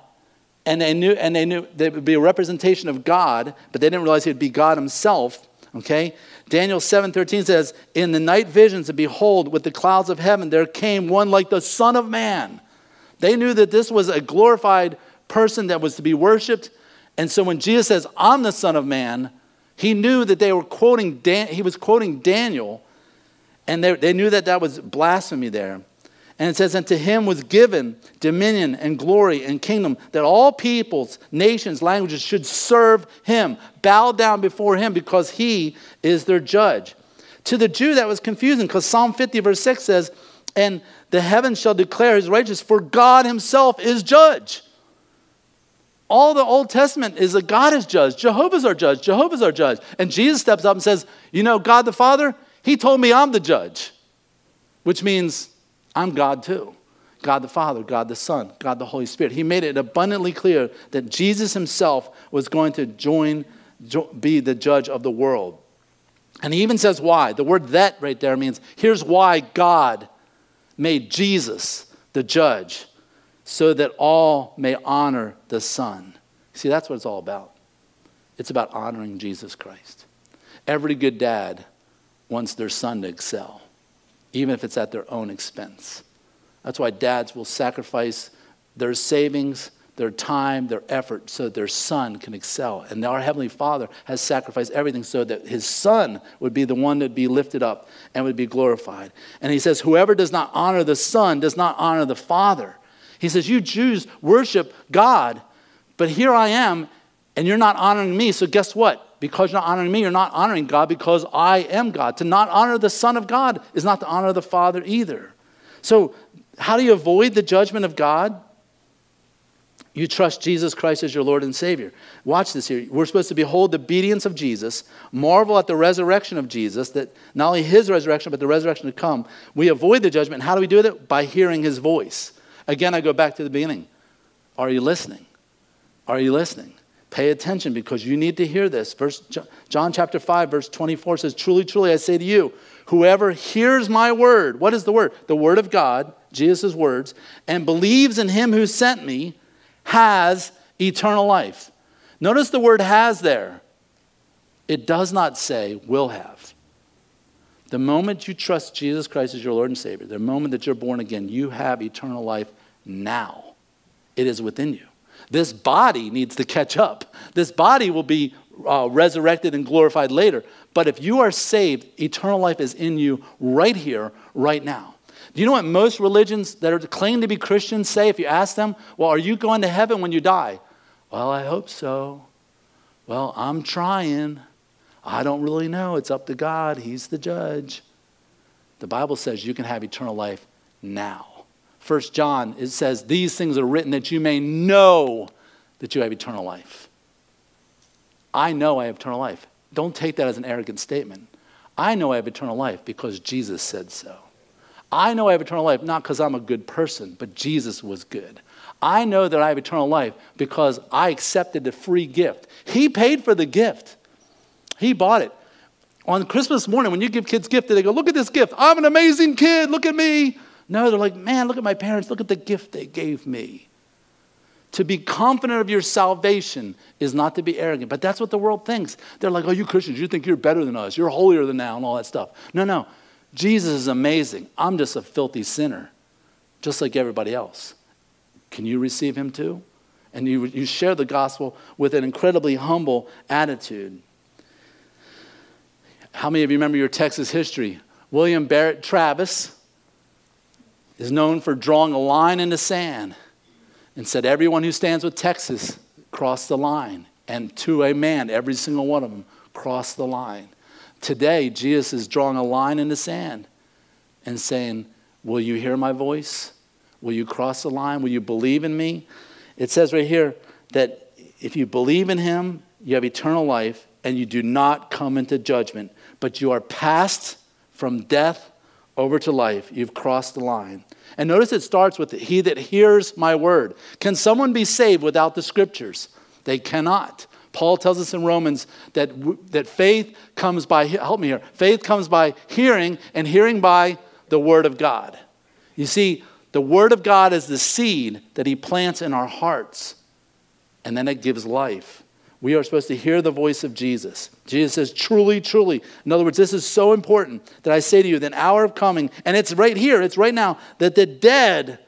and they knew and they knew there would be a representation of God, but they didn't realize he would be God himself. Okay? Daniel 7:13 says, "In the night visions, and behold, with the clouds of heaven, there came one like the Son of Man." They knew that this was a glorified person that was to be worshiped. And so when Jesus says, I'm the Son of Man, he knew that they were quoting, Dan- he was quoting Daniel. And they, they knew that that was blasphemy there. And it says, And to him was given dominion and glory and kingdom, that all peoples, nations, languages should serve him, bow down before him, because he is their judge. To the Jew, that was confusing, because Psalm 50, verse 6 says, And the heavens shall declare his righteousness, for God himself is judge. All the Old Testament is that God is judge. Jehovah's our judge. Jehovah's our judge. And Jesus steps up and says, You know, God the Father, he told me I'm the judge, which means I'm God too. God the Father, God the Son, God the Holy Spirit. He made it abundantly clear that Jesus himself was going to join, be the judge of the world. And he even says why. The word that right there means here's why God made Jesus the judge, so that all may honor the Son. See, that's what it's all about. It's about honoring Jesus Christ. Every good dad wants their son to excel even if it's at their own expense. That's why dads will sacrifice their savings, their time, their effort so that their son can excel. And our Heavenly Father has sacrificed everything so that his son would be the one that would be lifted up and would be glorified. And he says, Whoever does not honor the Son does not honor the Father. He says, You Jews worship God, but here I am, and you're not honoring me. So guess what? Because you're not honoring me, you're not honoring God because I am God. To not honor the Son of God is not to honor the Father either. So, how do you avoid the judgment of God? You trust Jesus Christ as your Lord and Savior. Watch this here. We're supposed to behold the obedience of Jesus, marvel at the resurrection of Jesus, that not only his resurrection, but the resurrection to come. We avoid the judgment. How do we do that? By hearing his voice. Again, I go back to the beginning. Are you listening? Are you listening? Pay attention because you need to hear this. Verse, John chapter 5, verse 24 says, Truly, truly, I say to you, whoever hears my word, what is the word? The word of God, Jesus' words, and believes in him who sent me, has eternal life. Notice the word has there. It does not say will have. The moment you trust Jesus Christ as your Lord and Savior, the moment that you're born again, you have eternal life now. It is within you. This body needs to catch up. This body will be uh, resurrected and glorified later. But if you are saved, eternal life is in you right here, right now. Do you know what most religions that are claim to be Christians say if you ask them, Well, are you going to heaven when you die? Well, I hope so. Well, I'm trying. I don't really know. It's up to God, He's the judge. The Bible says you can have eternal life now. First John, it says, These things are written that you may know that you have eternal life. I know I have eternal life. Don't take that as an arrogant statement. I know I have eternal life because Jesus said so. I know I have eternal life not because I'm a good person, but Jesus was good. I know that I have eternal life because I accepted the free gift. He paid for the gift, He bought it. On Christmas morning, when you give kids gifts, they go, Look at this gift. I'm an amazing kid. Look at me. No, they're like, man, look at my parents, look at the gift they gave me. To be confident of your salvation is not to be arrogant, but that's what the world thinks. They're like, oh, you Christians, you think you're better than us, you're holier than now, and all that stuff. No, no. Jesus is amazing. I'm just a filthy sinner, just like everybody else. Can you receive him too? And you, you share the gospel with an incredibly humble attitude. How many of you remember your Texas history? William Barrett Travis is known for drawing a line in the sand and said, Everyone who stands with Texas, cross the line. And to a man, every single one of them crossed the line. Today, Jesus is drawing a line in the sand and saying, Will you hear my voice? Will you cross the line? Will you believe in me? It says right here that if you believe in him, you have eternal life and you do not come into judgment, but you are passed from death over to life. You've crossed the line. And notice it starts with he that hears my word. Can someone be saved without the scriptures? They cannot. Paul tells us in Romans that, that faith comes by, help me here, faith comes by hearing, and hearing by the word of God. You see, the word of God is the seed that he plants in our hearts, and then it gives life. We are supposed to hear the voice of Jesus. Jesus says, truly, truly. In other words, this is so important that I say to you, the hour of coming, and it's right here, it's right now, that the dead,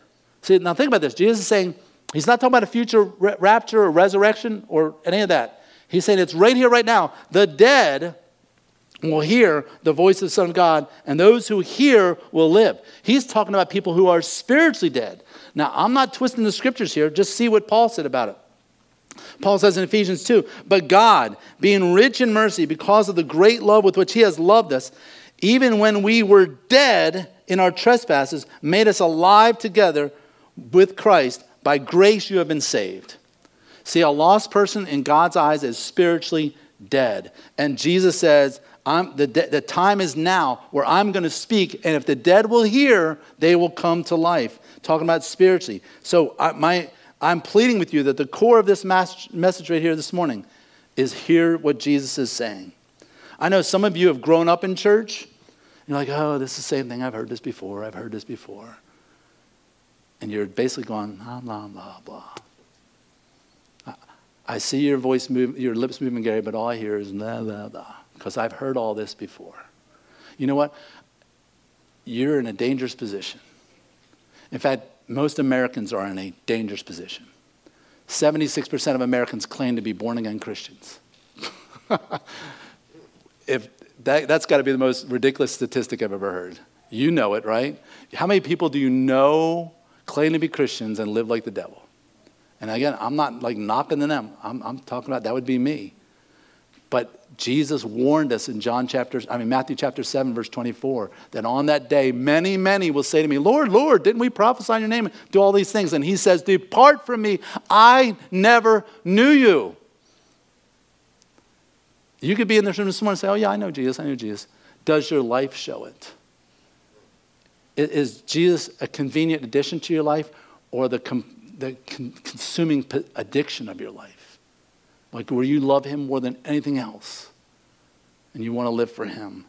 see, now think about this. Jesus is saying, he's not talking about a future rapture or resurrection or any of that. He's saying it's right here, right now. The dead will hear the voice of the Son of God, and those who hear will live. He's talking about people who are spiritually dead. Now, I'm not twisting the scriptures here, just see what Paul said about it. Paul says in Ephesians 2 But God, being rich in mercy because of the great love with which He has loved us, even when we were dead in our trespasses, made us alive together with Christ. By grace you have been saved. See, a lost person in God's eyes is spiritually dead. And Jesus says, I'm, the, the time is now where I'm going to speak, and if the dead will hear, they will come to life. Talking about spiritually. So, I, my, I'm pleading with you that the core of this message right here this morning is hear what Jesus is saying. I know some of you have grown up in church. You're like, oh, this is the same thing. I've heard this before. I've heard this before. And you're basically going, ah, blah, blah, blah, blah. I see your voice move, your lips moving, Gary, but all I hear is blah, blah, blah because I've heard all this before. You know what? You're in a dangerous position. In fact, most Americans are in a dangerous position. 76% of Americans claim to be born again Christians. if that, that's got to be the most ridiculous statistic I've ever heard. You know it, right? How many people do you know claim to be Christians and live like the devil? And again, I'm not like knocking them. I'm, I'm talking about that would be me. But Jesus warned us in John chapter, I mean Matthew chapter 7, verse 24, that on that day many, many will say to me, Lord, Lord, didn't we prophesy in your name? Do all these things. And he says, Depart from me, I never knew you. You could be in this room this morning and say, Oh, yeah, I know Jesus, I know Jesus. Does your life show it? Is Jesus a convenient addition to your life or the, the consuming addiction of your life? Like where you love Him more than anything else and you want to live for Him.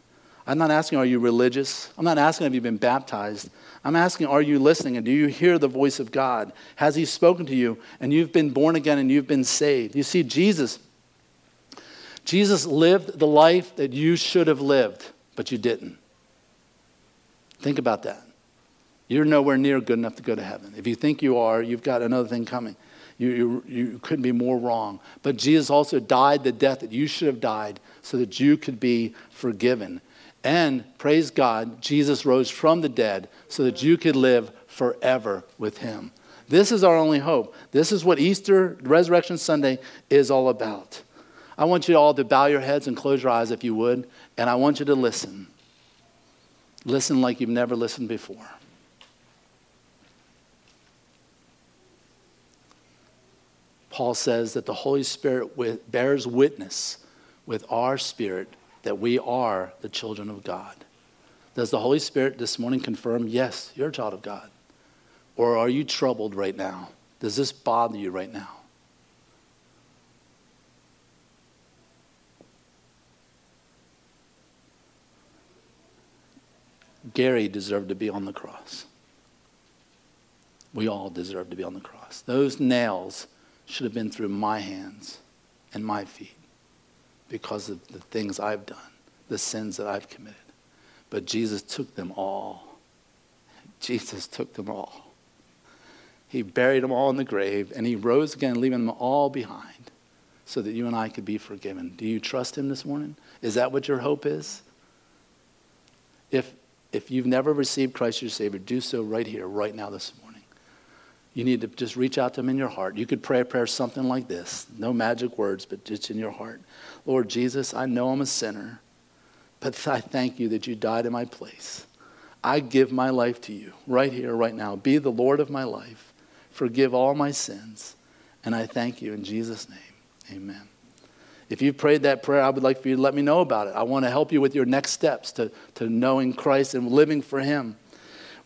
I'm not asking, are you religious? I'm not asking, have you been baptized? I'm asking, are you listening and do you hear the voice of God? Has He spoken to you and you've been born again and you've been saved? You see, Jesus, Jesus lived the life that you should have lived, but you didn't. Think about that. You're nowhere near good enough to go to heaven. If you think you are, you've got another thing coming. You, you, you couldn't be more wrong. But Jesus also died the death that you should have died so that you could be forgiven. And praise God, Jesus rose from the dead so that you could live forever with him. This is our only hope. This is what Easter, Resurrection Sunday, is all about. I want you all to bow your heads and close your eyes if you would, and I want you to listen. Listen like you've never listened before. Paul says that the Holy Spirit bears witness with our spirit that we are the children of God. Does the Holy Spirit this morning confirm, yes, you're a child of God? Or are you troubled right now? Does this bother you right now? Gary deserved to be on the cross. We all deserve to be on the cross. Those nails should have been through my hands and my feet because of the things I've done, the sins that I've committed. But Jesus took them all. Jesus took them all. He buried them all in the grave and he rose again, leaving them all behind so that you and I could be forgiven. Do you trust him this morning? Is that what your hope is? If, if you've never received Christ your Savior, do so right here, right now, this morning. You need to just reach out to him in your heart. You could pray a prayer something like this no magic words, but just in your heart. Lord Jesus, I know I'm a sinner, but I thank you that you died in my place. I give my life to you right here, right now. Be the Lord of my life. Forgive all my sins. And I thank you in Jesus' name. Amen. If you've prayed that prayer, I would like for you to let me know about it. I want to help you with your next steps to, to knowing Christ and living for Him.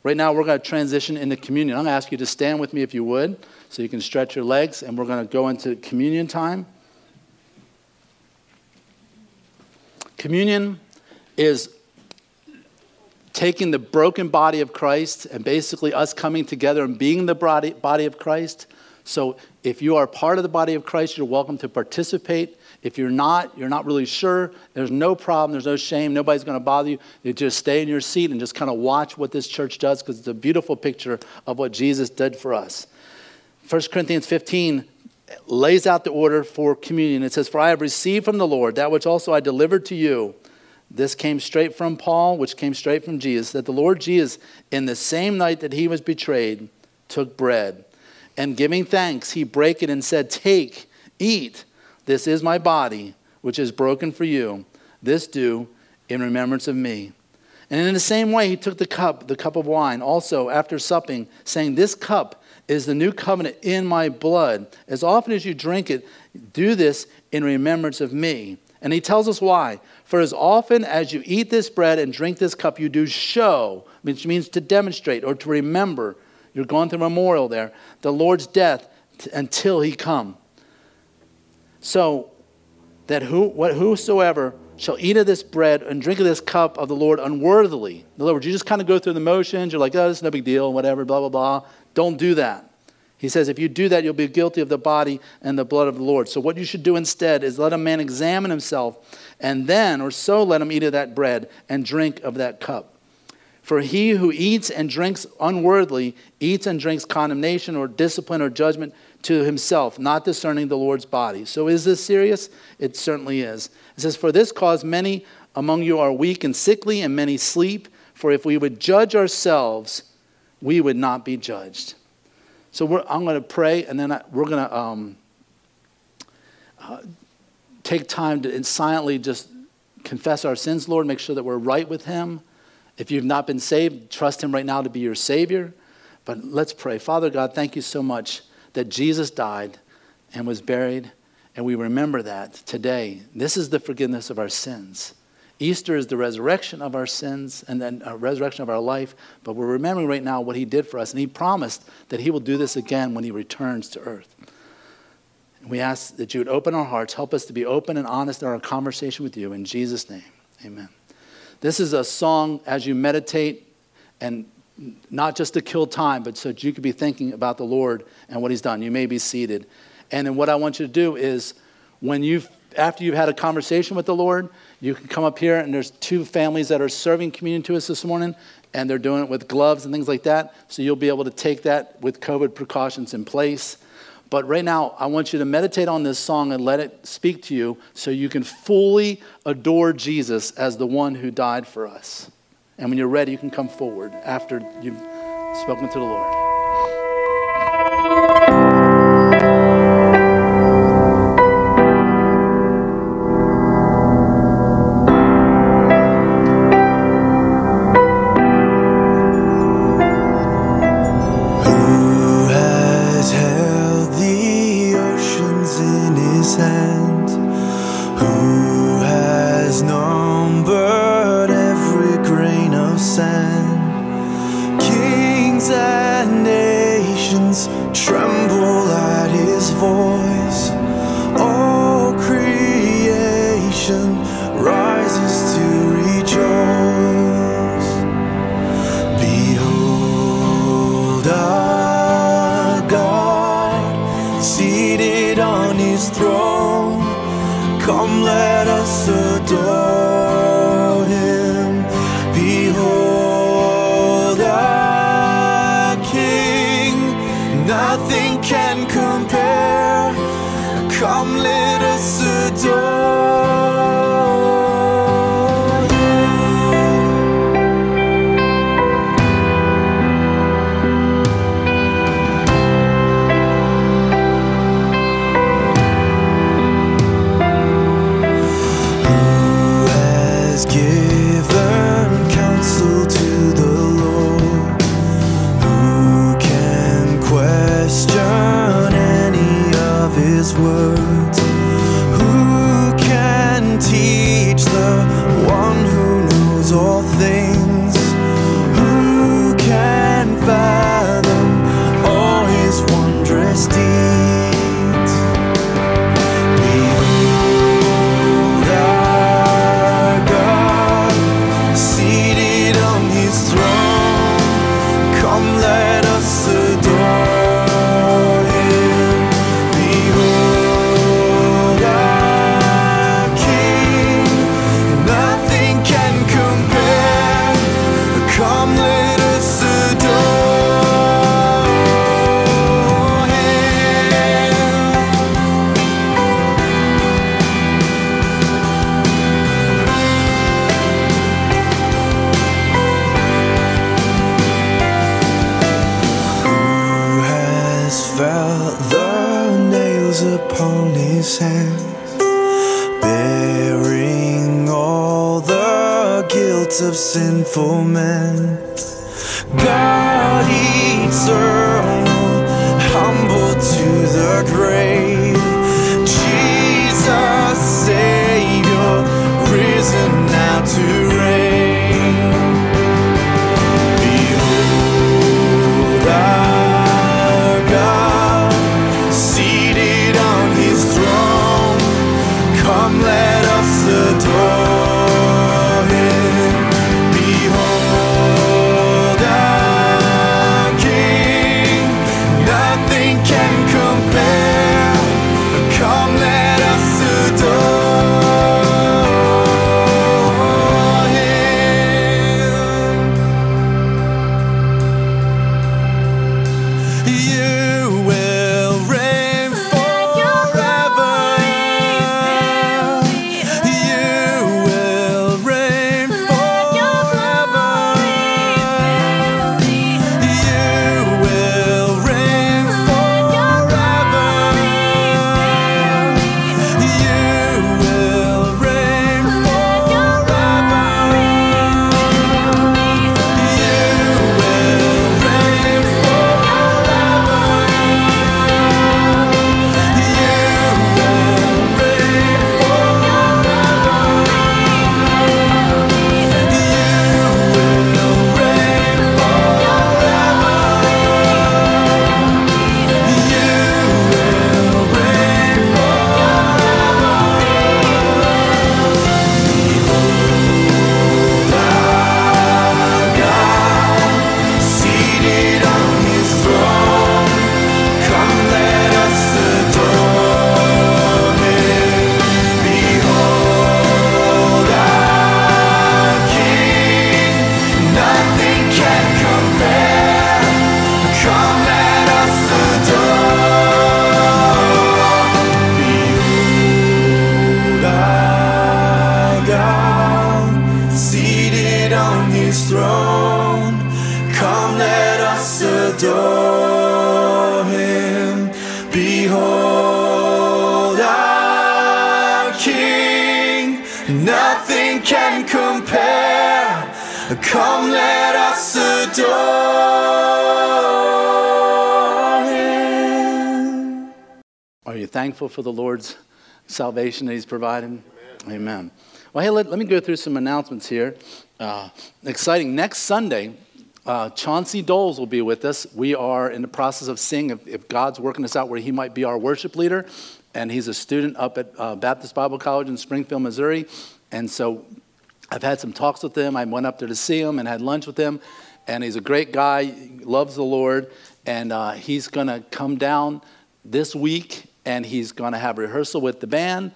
Right now, we're going to transition into communion. I'm going to ask you to stand with me if you would, so you can stretch your legs, and we're going to go into communion time. Communion is taking the broken body of Christ and basically us coming together and being the body, body of Christ. So if you are part of the body of Christ, you're welcome to participate if you're not, you're not really sure, there's no problem, there's no shame, nobody's going to bother you. You just stay in your seat and just kind of watch what this church does because it's a beautiful picture of what Jesus did for us. 1 Corinthians 15 lays out the order for communion. It says, For I have received from the Lord that which also I delivered to you, This came straight from Paul, which came straight from Jesus, that the Lord Jesus, in the same night that he was betrayed, took bread. And giving thanks, he brake it and said, Take, eat. This is my body, which is broken for you. This do in remembrance of me. And in the same way, he took the cup, the cup of wine, also after supping, saying, This cup is the new covenant in my blood. As often as you drink it, do this in remembrance of me. And he tells us why. For as often as you eat this bread and drink this cup, you do show, which means to demonstrate or to remember. You're going through memorial there, the Lord's death t- until he come. So that who, what, whosoever shall eat of this bread and drink of this cup of the Lord unworthily. In other words, you just kind of go through the motions. You're like, oh, it's no big deal, whatever, blah, blah, blah. Don't do that. He says, if you do that, you'll be guilty of the body and the blood of the Lord. So, what you should do instead is let a man examine himself, and then, or so, let him eat of that bread and drink of that cup. For he who eats and drinks unworthily eats and drinks condemnation or discipline or judgment to himself, not discerning the Lord's body. So, is this serious? It certainly is. It says, For this cause many among you are weak and sickly, and many sleep. For if we would judge ourselves, we would not be judged. So I'm going to pray, and then I, we're going to um, uh, take time to silently just confess our sins, Lord, make sure that we're right with Him. If you've not been saved, trust Him right now to be your Savior. But let's pray. Father God, thank you so much that Jesus died and was buried, and we remember that today. This is the forgiveness of our sins. Easter is the resurrection of our sins and then a resurrection of our life, but we're remembering right now what he did for us, and he promised that he will do this again when he returns to earth. We ask that you would open our hearts, help us to be open and honest in our conversation with you. In Jesus' name, amen. This is a song as you meditate, and not just to kill time, but so that you could be thinking about the Lord and what he's done. You may be seated. And then what I want you to do is when you've after you've had a conversation with the Lord, you can come up here, and there's two families that are serving communion to us this morning, and they're doing it with gloves and things like that. So you'll be able to take that with COVID precautions in place. But right now, I want you to meditate on this song and let it speak to you so you can fully adore Jesus as the one who died for us. And when you're ready, you can come forward after you've spoken to the Lord. Words. For the Lord's salvation that He's provided? Amen. Well, hey, let, let me go through some announcements here. Uh, exciting. Next Sunday, uh, Chauncey Doles will be with us. We are in the process of seeing if, if God's working us out where he might be our worship leader. And he's a student up at uh, Baptist Bible College in Springfield, Missouri. And so I've had some talks with him. I went up there to see him and had lunch with him. And he's a great guy, loves the Lord. And uh, he's going to come down this week and he's going to have rehearsal with the band.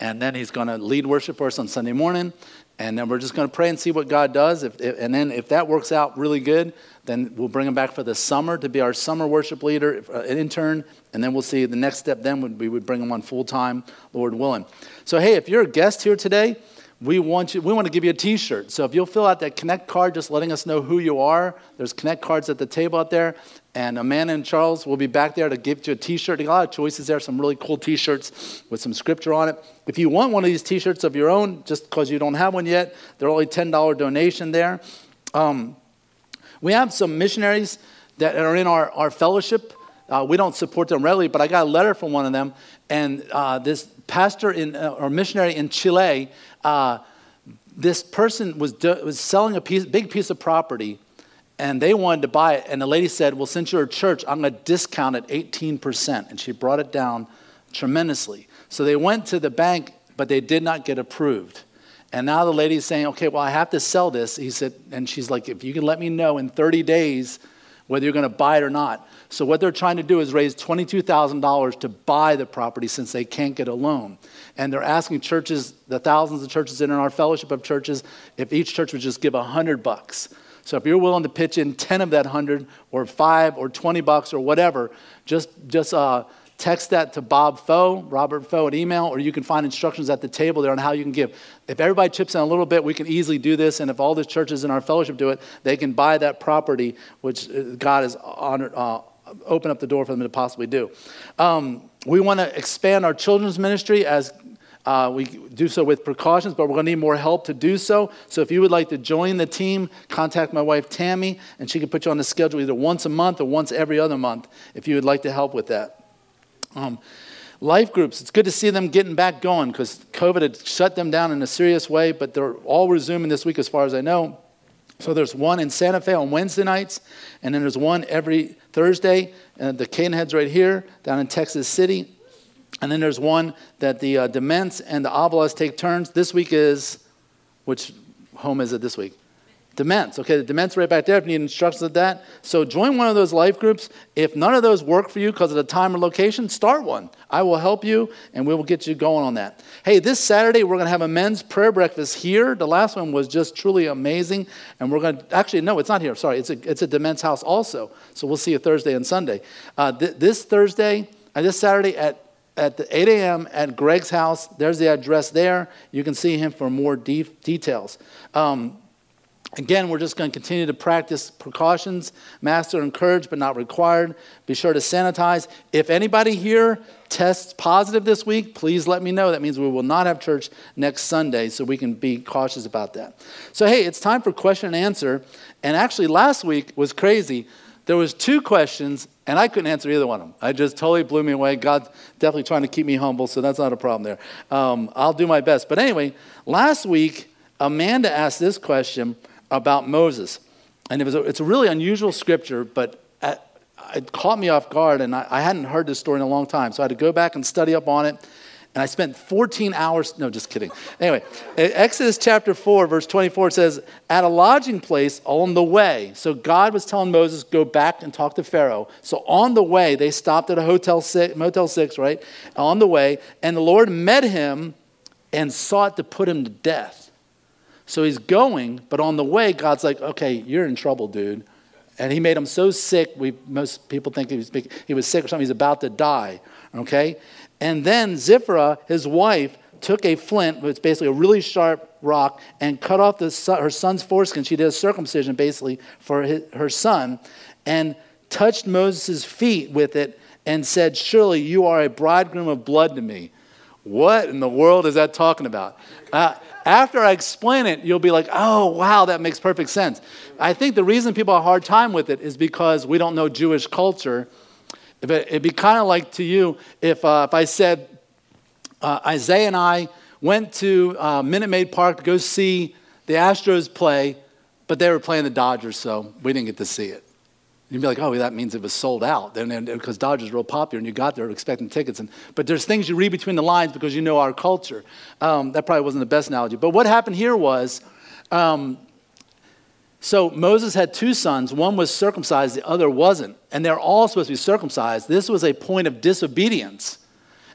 And then he's going to lead worship for us on Sunday morning. And then we're just going to pray and see what God does. If, if- and then if that works out really good, then we'll bring him back for the summer to be our summer worship leader, uh, an intern. And then we'll see the next step then would we would bring him on full time, Lord willing. So, hey, if you're a guest here today, we want you we want to give you a t-shirt. So if you'll fill out that connect card just letting us know who you are. There's connect cards at the table out there. And amanda and charles will be back there to give you a t-shirt. A lot of choices there some really cool t-shirts with some scripture on it. If you want one of these t-shirts of your own just because you don't have one yet they're only $10 donation there. Um, we have some missionaries that are in our, our fellowship. Uh, we don't support them readily, but I got a letter from one of them. And uh, this pastor in, uh, or missionary in Chile, uh, this person was, do, was selling a piece, big piece of property, and they wanted to buy it. And the lady said, Well, since you're a church, I'm going to discount it 18%. And she brought it down tremendously. So they went to the bank, but they did not get approved. And now the lady's saying, okay, well, I have to sell this. He said, and she's like, if you can let me know in 30 days whether you're going to buy it or not. So what they're trying to do is raise $22,000 to buy the property since they can't get a loan. And they're asking churches, the thousands of churches in our fellowship of churches, if each church would just give 100 bucks. So if you're willing to pitch in 10 of that 100 or 5 or 20 bucks or whatever, just, just uh, text that to Bob Foe, Robert Foe, at email, or you can find instructions at the table there on how you can give. If everybody chips in a little bit, we can easily do this. And if all the churches in our fellowship do it, they can buy that property, which uh, God has honored, uh, open up the door for them to possibly do. Um, we want to expand our children's ministry as uh, we do so with precautions, but we're going to need more help to do so. So if you would like to join the team, contact my wife Tammy, and she can put you on the schedule either once a month or once every other month if you would like to help with that. Um, life groups, it's good to see them getting back going because COVID had shut them down in a serious way, but they're all resuming this week as far as I know. So there's one in Santa Fe on Wednesday nights, and then there's one every Thursday. And the Caneheads right here down in Texas City. And then there's one that the uh, Dements and the Avalas take turns. This week is, which home is it this week? Dements. Okay, the Dements right back there if you need instructions of that. So join one of those life groups. If none of those work for you because of the time or location, start one. I will help you and we will get you going on that. Hey, this Saturday we're going to have a men's prayer breakfast here. The last one was just truly amazing. And we're going to, actually, no, it's not here. Sorry, it's a, it's a Dements house also. So we'll see you Thursday and Sunday. Uh, th- this Thursday, uh, this Saturday at at the 8 a.m. at Greg's house. There's the address there. You can see him for more de- details. Um, again, we're just going to continue to practice precautions. Masks are encouraged but not required. Be sure to sanitize. If anybody here tests positive this week, please let me know. That means we will not have church next Sunday, so we can be cautious about that. So, hey, it's time for question and answer. And actually, last week was crazy. There was two questions, and I couldn't answer either one of them. I just totally blew me away. God's definitely trying to keep me humble, so that's not a problem there. Um, I'll do my best. But anyway, last week, Amanda asked this question about Moses. And it was a, it's a really unusual scripture, but at, it caught me off guard, and I, I hadn't heard this story in a long time. So I had to go back and study up on it. And I spent 14 hours, no, just kidding. Anyway, Exodus chapter 4, verse 24 says, At a lodging place on the way. So God was telling Moses, go back and talk to Pharaoh. So on the way, they stopped at a hotel six, Motel 6, right? On the way, and the Lord met him and sought to put him to death. So he's going, but on the way, God's like, okay, you're in trouble, dude. And he made him so sick, we, most people think he was, he was sick or something, he's about to die, okay? And then Zipporah, his wife, took a flint, which is basically a really sharp rock, and cut off the, her son's foreskin. She did a circumcision basically for his, her son, and touched Moses' feet with it and said, Surely you are a bridegroom of blood to me. What in the world is that talking about? Uh, after I explain it, you'll be like, oh, wow, that makes perfect sense. I think the reason people have a hard time with it is because we don't know Jewish culture it, would be kind of like to you if, uh, if I said, uh, Isaiah and I went to uh, Minute Maid Park to go see the Astros play, but they were playing the Dodgers, so we didn't get to see it. You'd be like, oh, that means it was sold out. Then because Dodgers real popular, and you got there expecting tickets. And, but there's things you read between the lines because you know our culture. Um, that probably wasn't the best analogy. But what happened here was um, so Moses had two sons. One was circumcised, the other wasn't. And they're all supposed to be circumcised. This was a point of disobedience.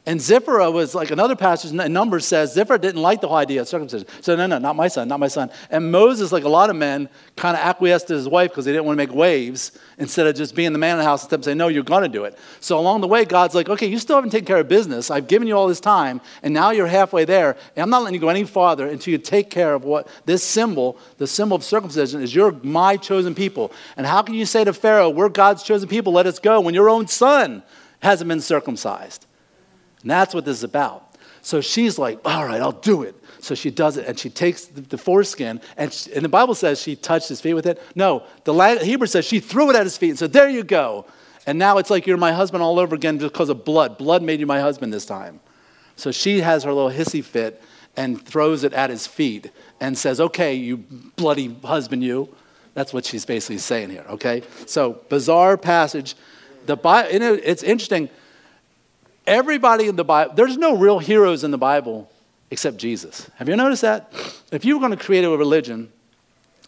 And Zipporah was like another passage in Numbers says, Zipporah didn't like the whole idea of circumcision. So, no, no, not my son, not my son. And Moses, like a lot of men, kind of acquiesced to his wife because they didn't want to make waves instead of just being the man in the house and saying, No, you're going to do it. So, along the way, God's like, Okay, you still haven't taken care of business. I've given you all this time, and now you're halfway there. And I'm not letting you go any farther until you take care of what this symbol, the symbol of circumcision, is you're my chosen people. And how can you say to Pharaoh, We're God's chosen people, let us go, when your own son hasn't been circumcised? And that's what this is about. So she's like, all right, I'll do it. So she does it, and she takes the, the foreskin, and, she, and, the Bible says she touched his feet with it. No, the Hebrew says she threw it at his feet and said, there you go. And now it's like you're my husband all over again because of blood. Blood made you my husband this time. So she has her little hissy fit and throws it at his feet and says, okay, you bloody husband, you. That's what she's basically saying here, okay? So, bizarre passage. The Bible, it's interesting everybody in the Bible, there's no real heroes in the Bible except Jesus. Have you noticed that? If you were going to create a religion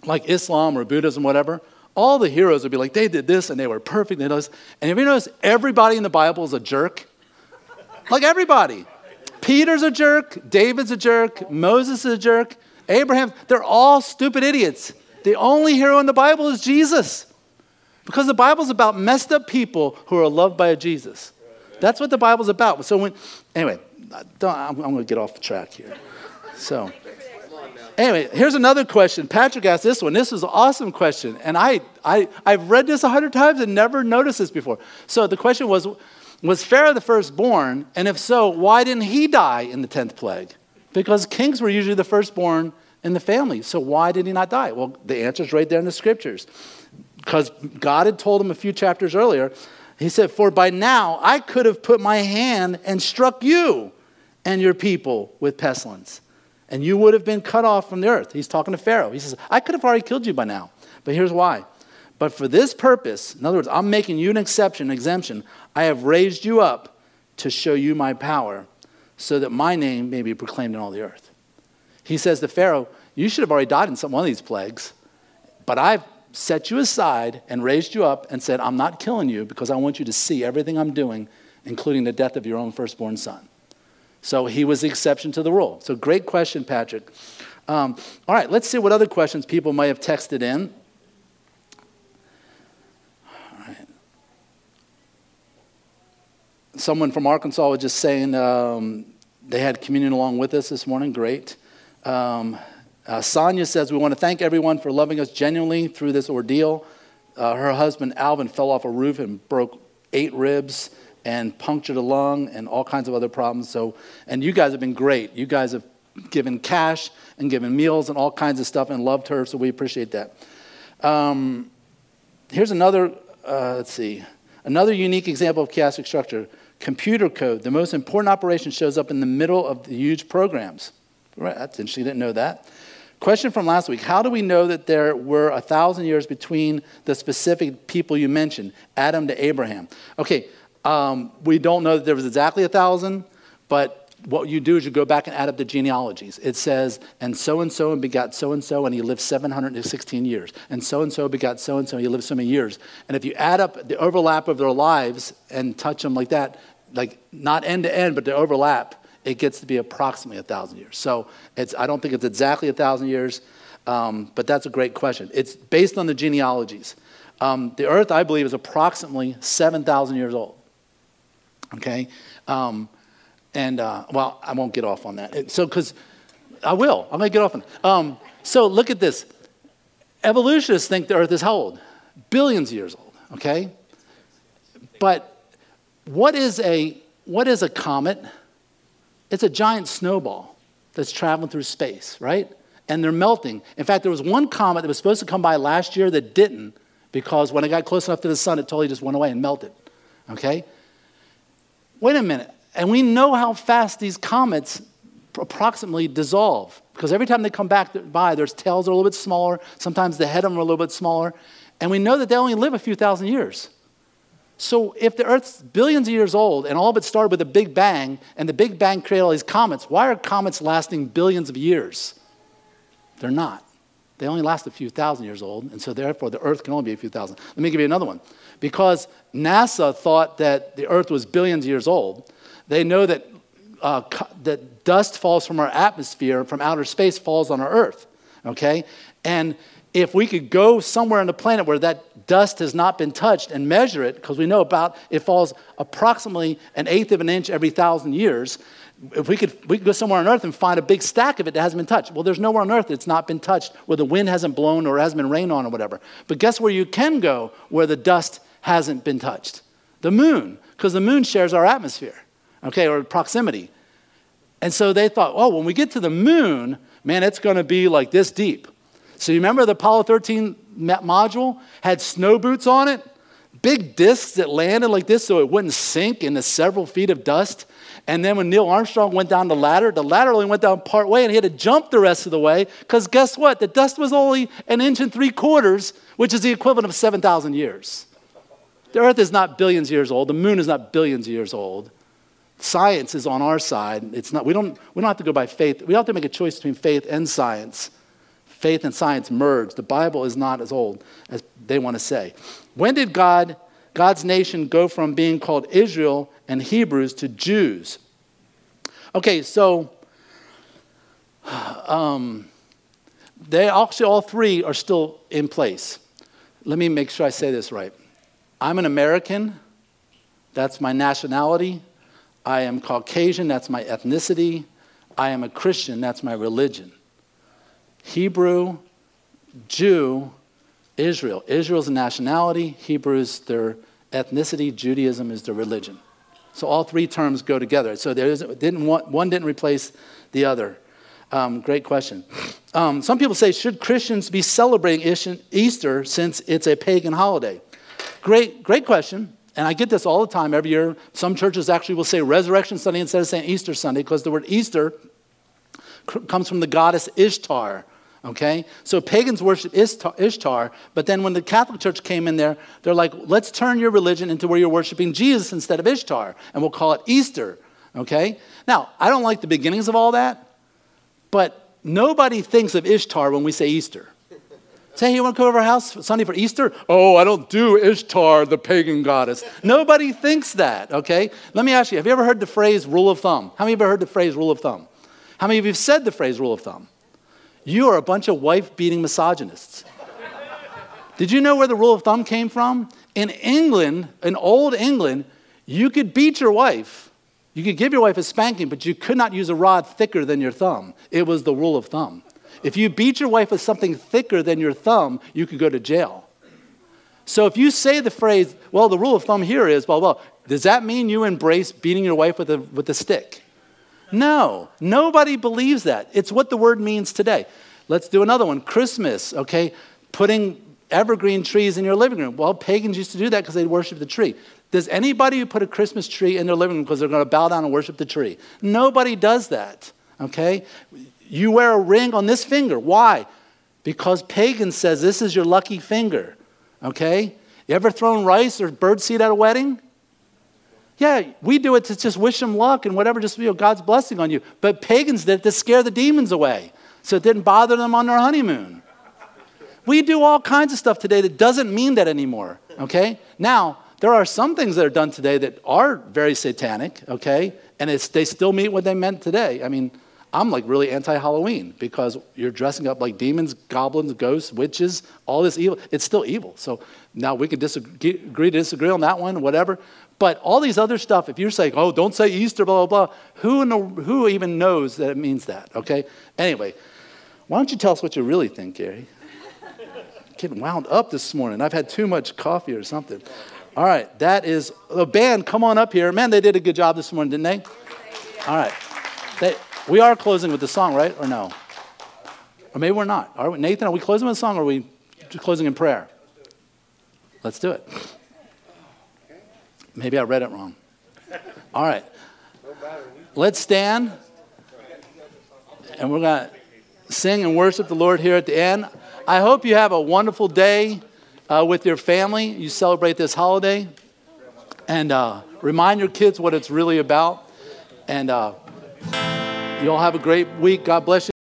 like Islam or Buddhism, whatever, all the heroes would be like, they did this and they were perfect. They this. And have you noticed everybody in the Bible is a jerk? Like everybody. Peter's a jerk, David's a jerk, Moses is a jerk, Abraham, they're all stupid idiots. The only hero in the Bible is Jesus. Because the Bible's about messed up people who are loved by Jesus. That's what the Bible's about. So when, anyway, I'm, I'm going to get off the track here. So, Anyway, here's another question. Patrick asked this one. This was an awesome question. And I, I, I've read this a hundred times and never noticed this before. So the question was Was Pharaoh the firstborn? And if so, why didn't he die in the 10th plague? Because kings were usually the firstborn in the family. So why did he not die? Well, the answer is right there in the scriptures. Because God had told him a few chapters earlier, He said, For by now I could have put my hand and struck you and your people with pestilence, and you would have been cut off from the earth. He's talking to Pharaoh. He says, I could have already killed you by now. But here's why. But for this purpose, in other words, I'm making you an exception, an exemption. I have raised you up to show you my power, so that my name may be proclaimed in all the earth. He says to Pharaoh, You should have already died in some one of these plagues, but I've set you aside and raised you up and said, I'm not killing you because I want you to see everything I'm doing, including the death of your own firstborn son. So he was the exception to the rule. So great question, Patrick. Um, all right, let's see what other questions people might have texted in. Someone from Arkansas was just saying um, they had communion along with us this morning. Great. Um, uh, Sonia says, We want to thank everyone for loving us genuinely through this ordeal. Uh, her husband, Alvin, fell off a roof and broke eight ribs and punctured a lung and all kinds of other problems. So, and you guys have been great. You guys have given cash and given meals and all kinds of stuff and loved her, so we appreciate that. Um, here's another, uh, let's see, another unique example of chiastic structure. Computer code, the most important operation shows up in the middle of the huge programs. Right, that's interesting, didn't know that. Question from last week How do we know that there were a thousand years between the specific people you mentioned, Adam to Abraham? Okay, um, we don't know that there was exactly a thousand, but what you do is you go back and add up the genealogies. It says, and so and so and begot so and so, and he lived 716 years. And so and so begot so and so, and he lived so many years. And if you add up the overlap of their lives and touch them like that, like not end to end, but the overlap, it gets to be approximately a thousand years. So it's, I don't think it's exactly a thousand years, um, but that's a great question. It's based on the genealogies. Um, the earth, I believe, is approximately 7,000 years old. Okay? Um, and, uh, well, I won't get off on that. So, because I will, I'm going to get off on it. Um, so, look at this. Evolutionists think the earth is how old? Billions of years old, okay? But what is a, what is a comet? It's a giant snowball that's traveling through space, right? And they're melting. In fact, there was one comet that was supposed to come by last year that didn't because when it got close enough to the sun, it totally just went away and melted, okay? wait a minute. And we know how fast these comets approximately dissolve because every time they come back by, their tails are a little bit smaller. Sometimes the head of them are a little bit smaller. And we know that they only live a few thousand years. So if the Earth's billions of years old and all of it started with a Big Bang, and the Big Bang created all these comets, why are comets lasting billions of years? They're not. They only last a few thousand years old, and so therefore the Earth can only be a few thousand. Let me give you another one because NASA thought that the Earth was billions of years old. They know that, uh, that dust falls from our atmosphere, from outer space, falls on our Earth. Okay? And if we could go somewhere on the planet where that dust has not been touched and measure it, because we know about it falls approximately an eighth of an inch every thousand years, if we could, we could go somewhere on earth and find a big stack of it that hasn't been touched. Well, there's nowhere on earth that's not been touched where the wind hasn't blown or hasn't been rained on or whatever. But guess where you can go where the dust hasn't been touched? The moon, because the moon shares our atmosphere, okay, or proximity. And so they thought, oh, when we get to the moon, man, it's going to be like this deep. So you remember the Apollo 13 module had snow boots on it? Big discs that landed like this so it wouldn't sink into several feet of dust. And then when Neil Armstrong went down the ladder, the ladder only went down part way and he had to jump the rest of the way because guess what? The dust was only an inch and three quarters, which is the equivalent of 7,000 years. The earth is not billions of years old. The moon is not billions of years old. Science is on our side. It's not, we, don't, we don't have to go by faith. We have to make a choice between faith and science. Faith and science merge. The Bible is not as old as they want to say. When did God, God's nation go from being called Israel and Hebrews to Jews? Okay, so um, they actually all three are still in place. Let me make sure I say this right. I'm an American, that's my nationality. I am Caucasian, that's my ethnicity. I am a Christian, that's my religion. Hebrew, Jew, Israel. Israel's a nationality, Hebrews their ethnicity, Judaism is their religion. So all three terms go together. So there isn't, didn't want, one didn't replace the other. Um, great question. Um, some people say, should Christians be celebrating Easter since it's a pagan holiday? Great, great question. And I get this all the time every year. Some churches actually will say Resurrection Sunday instead of saying Easter Sunday because the word Easter comes from the goddess Ishtar. Okay? So pagans worship Ishtar, but then when the Catholic Church came in there, they're like, let's turn your religion into where you're worshiping Jesus instead of Ishtar, and we'll call it Easter. Okay? Now, I don't like the beginnings of all that, but nobody thinks of Ishtar when we say Easter. Say, hey, you want to come over our house Sunday for Easter? Oh, I don't do Ishtar, the pagan goddess. Nobody thinks that, okay? Let me ask you, have you ever heard the phrase rule of thumb? How many of you have heard the phrase rule of thumb? How many of you have said the phrase rule of thumb? You are a bunch of wife beating misogynists. Did you know where the rule of thumb came from? In England, in old England, you could beat your wife. You could give your wife a spanking, but you could not use a rod thicker than your thumb. It was the rule of thumb. If you beat your wife with something thicker than your thumb, you could go to jail. So if you say the phrase, well, the rule of thumb here is, well, well, does that mean you embrace beating your wife with a, with a stick? No, nobody believes that. It's what the word means today. Let's do another one Christmas, okay? Putting evergreen trees in your living room. Well, pagans used to do that because they worship the tree. Does anybody put a Christmas tree in their living room because they're going to bow down and worship the tree? Nobody does that, okay? You wear a ring on this finger. Why? Because pagan says this is your lucky finger, okay? You ever thrown rice or birdseed at a wedding? Yeah, we do it to just wish them luck and whatever, just you know, God's blessing on you. But pagans did it to scare the demons away so it didn't bother them on their honeymoon. We do all kinds of stuff today that doesn't mean that anymore, okay? Now, there are some things that are done today that are very satanic, okay? And they still mean what they meant today. I mean, I'm like really anti Halloween because you're dressing up like demons, goblins, ghosts, witches, all this evil. It's still evil. So now we can disagree, agree to disagree on that one, whatever. But all these other stuff, if you're saying, oh, don't say Easter, blah, blah, blah, who, the, who even knows that it means that, okay? Anyway, why don't you tell us what you really think, Gary? Getting wound up this morning. I've had too much coffee or something. All right, that is the band. Come on up here. Man, they did a good job this morning, didn't they? All right. They, we are closing with the song, right? Or no? Or maybe we're not. Are we, Nathan, are we closing with a song or are we closing in prayer? Let's do it. Maybe I read it wrong. All right. Let's stand. And we're going to sing and worship the Lord here at the end. I hope you have a wonderful day uh, with your family. You celebrate this holiday. And uh, remind your kids what it's really about. And uh, you all have a great week. God bless you.